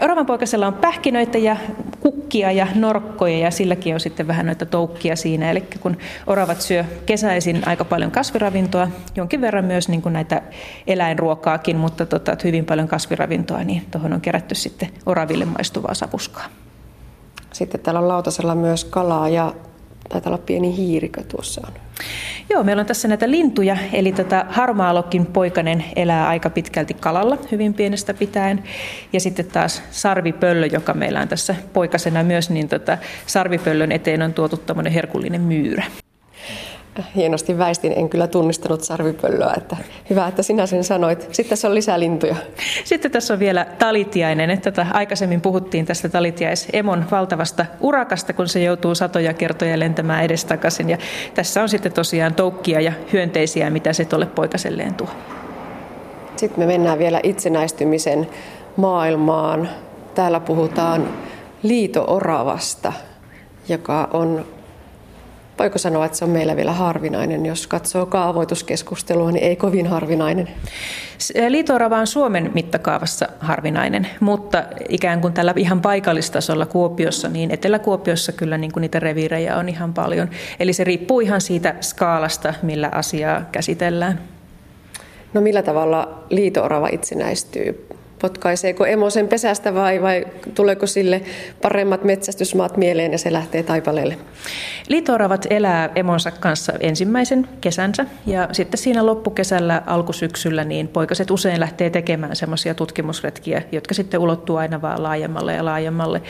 Oravanpoikasella on pähkinöitä ja kukkia ja norkkoja ja silläkin on sitten vähän noita toukkia siinä. Eli kun oravat syö kesäisin aika paljon kasviravintoa, jonkin verran myös niin kuin näitä eläinruokaakin, mutta tota, hyvin paljon kasviravintoa, niin tuohon on kerätty sitten oraville maistuvaa sapuskaa. Sitten täällä on lautasella myös kalaa ja taitaa olla pieni hiirikö tuossa on. Joo, meillä on tässä näitä lintuja, eli tota, harmaalokkin poikanen elää aika pitkälti kalalla, hyvin pienestä pitäen. Ja sitten taas sarvipöllö, joka meillä on tässä poikasena myös, niin tota, sarvipöllön eteen on tuotu tämmöinen herkullinen myyrä hienosti väistin, en kyllä tunnistanut sarvipöllöä, että hyvä, että sinä sen sanoit. Sitten tässä on lisää lintuja. Sitten tässä on vielä talitiainen. Että tätä aikaisemmin puhuttiin tästä talitiaisemon valtavasta urakasta, kun se joutuu satoja kertoja lentämään edestakaisin. Ja tässä on sitten tosiaan toukkia ja hyönteisiä, mitä se tuolle poikaselleen tuo. Sitten me mennään vielä itsenäistymisen maailmaan. Täällä puhutaan liito-oravasta, joka on voiko sanoa, että se on meillä vielä harvinainen. Jos katsoo kaavoituskeskustelua, niin ei kovin harvinainen. Liitorava on Suomen mittakaavassa harvinainen, mutta ikään kuin tällä ihan paikallistasolla Kuopiossa, niin Etelä-Kuopiossa kyllä niin kuin niitä reviirejä on ihan paljon. Eli se riippuu ihan siitä skaalasta, millä asiaa käsitellään. No millä tavalla liitoorava itsenäistyy? Potkaiseeko emo sen pesästä vai, vai tuleeko sille paremmat metsästysmaat mieleen ja se lähtee taipaleelle? Liitooravat elää emonsa kanssa ensimmäisen kesänsä ja sitten siinä loppukesällä, alkusyksyllä, niin poikaset usein lähtee tekemään semmoisia tutkimusretkiä, jotka sitten ulottuu aina vaan laajemmalle ja laajemmalle.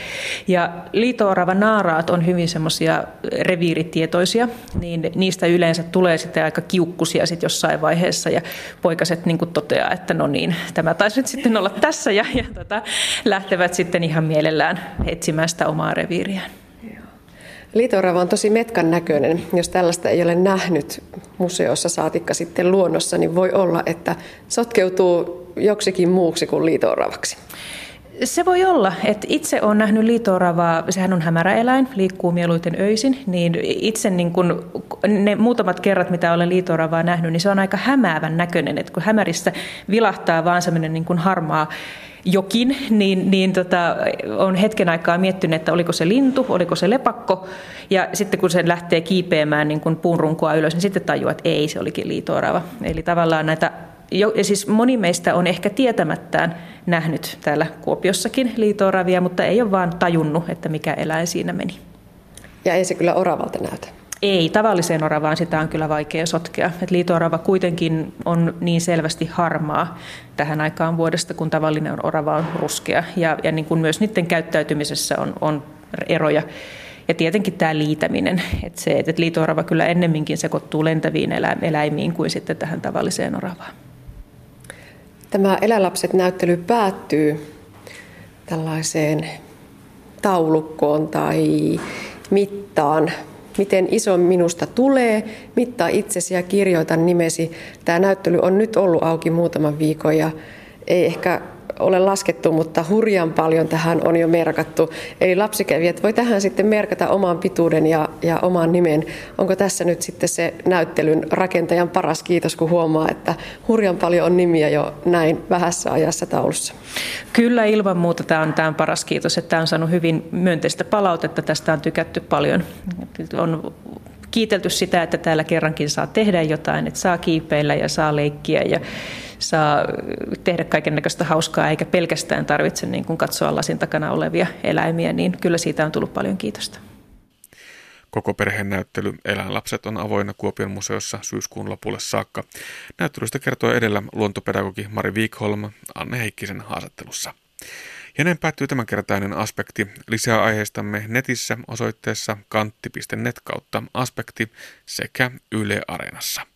Ja liitoorava naaraat on hyvin semmoisia reviiritietoisia, niin niistä yleensä tulee sitten aika kiukkusia sitten jossain vaiheessa ja poikaset niin toteaa, että no niin, tämä taisi nyt sitten olla tässä ja, ja tota, lähtevät sitten ihan mielellään etsimään sitä omaa reviiriään. Liitorava on tosi metkan näköinen. Jos tällaista ei ole nähnyt museossa saatikka sitten luonnossa, niin voi olla, että sotkeutuu joksikin muuksi kuin liitoravaksi. Se voi olla, että itse olen nähnyt liitoravaa, sehän on hämärä eläin, liikkuu mieluiten öisin, niin itse niin kun, ne muutamat kerrat, mitä olen liitoravaa nähnyt, niin se on aika hämäävän näköinen, että kun hämärissä vilahtaa vaan semmoinen niin harmaa jokin, niin, niin tota, on hetken aikaa miettinyt, että oliko se lintu, oliko se lepakko, ja sitten kun se lähtee kiipeämään niin kun puun runkoa ylös, niin sitten tajuaa, että ei, se olikin liitoorava. Eli tavallaan näitä, jo, siis moni meistä on ehkä tietämättään nähnyt täällä Kuopiossakin liitooravia, mutta ei ole vaan tajunnut, että mikä eläin siinä meni. Ja ei se kyllä oravalta näytä. Ei, tavalliseen oravaan sitä on kyllä vaikea sotkea. Et liitoorava kuitenkin on niin selvästi harmaa tähän aikaan vuodesta, kun tavallinen orava on ruskea. Ja, ja niin kuin myös niiden käyttäytymisessä on, on eroja. Ja tietenkin tämä liitäminen, että se, että liitoorava kyllä ennemminkin sekoittuu lentäviin eläimiin kuin sitten tähän tavalliseen oravaan. Tämä Elälapset-näyttely päättyy tällaiseen taulukkoon tai mittaan miten iso minusta tulee, mittaa itsesi ja kirjoita nimesi. Tämä näyttely on nyt ollut auki muutaman viikon ja ei ehkä ole laskettu, mutta hurjan paljon tähän on jo merkattu. Eli lapsikävijät voi tähän sitten merkata oman pituuden ja, ja oman nimen. Onko tässä nyt sitten se näyttelyn rakentajan paras kiitos, kun huomaa, että hurjan paljon on nimiä jo näin vähässä ajassa taulussa? Kyllä ilman muuta tämä on, tämä paras kiitos, että tämä on saanut hyvin myönteistä palautetta. Tästä on tykätty paljon. On kiitelty sitä, että täällä kerrankin saa tehdä jotain, että saa kiipeillä ja saa leikkiä ja saa tehdä kaiken näköistä hauskaa, eikä pelkästään tarvitse niin kuin katsoa lasin takana olevia eläimiä, niin kyllä siitä on tullut paljon kiitosta. Koko perheen näyttely Eläinlapset on avoinna Kuopion museossa syyskuun lopulle saakka. Näyttelystä kertoo edellä luontopedagogi Mari Wikholm Anne Heikkisen haastattelussa. Ja näin päättyy tämänkertainen aspekti. Lisää aiheistamme netissä osoitteessa kantti.net kautta aspekti sekä Yle Areenassa.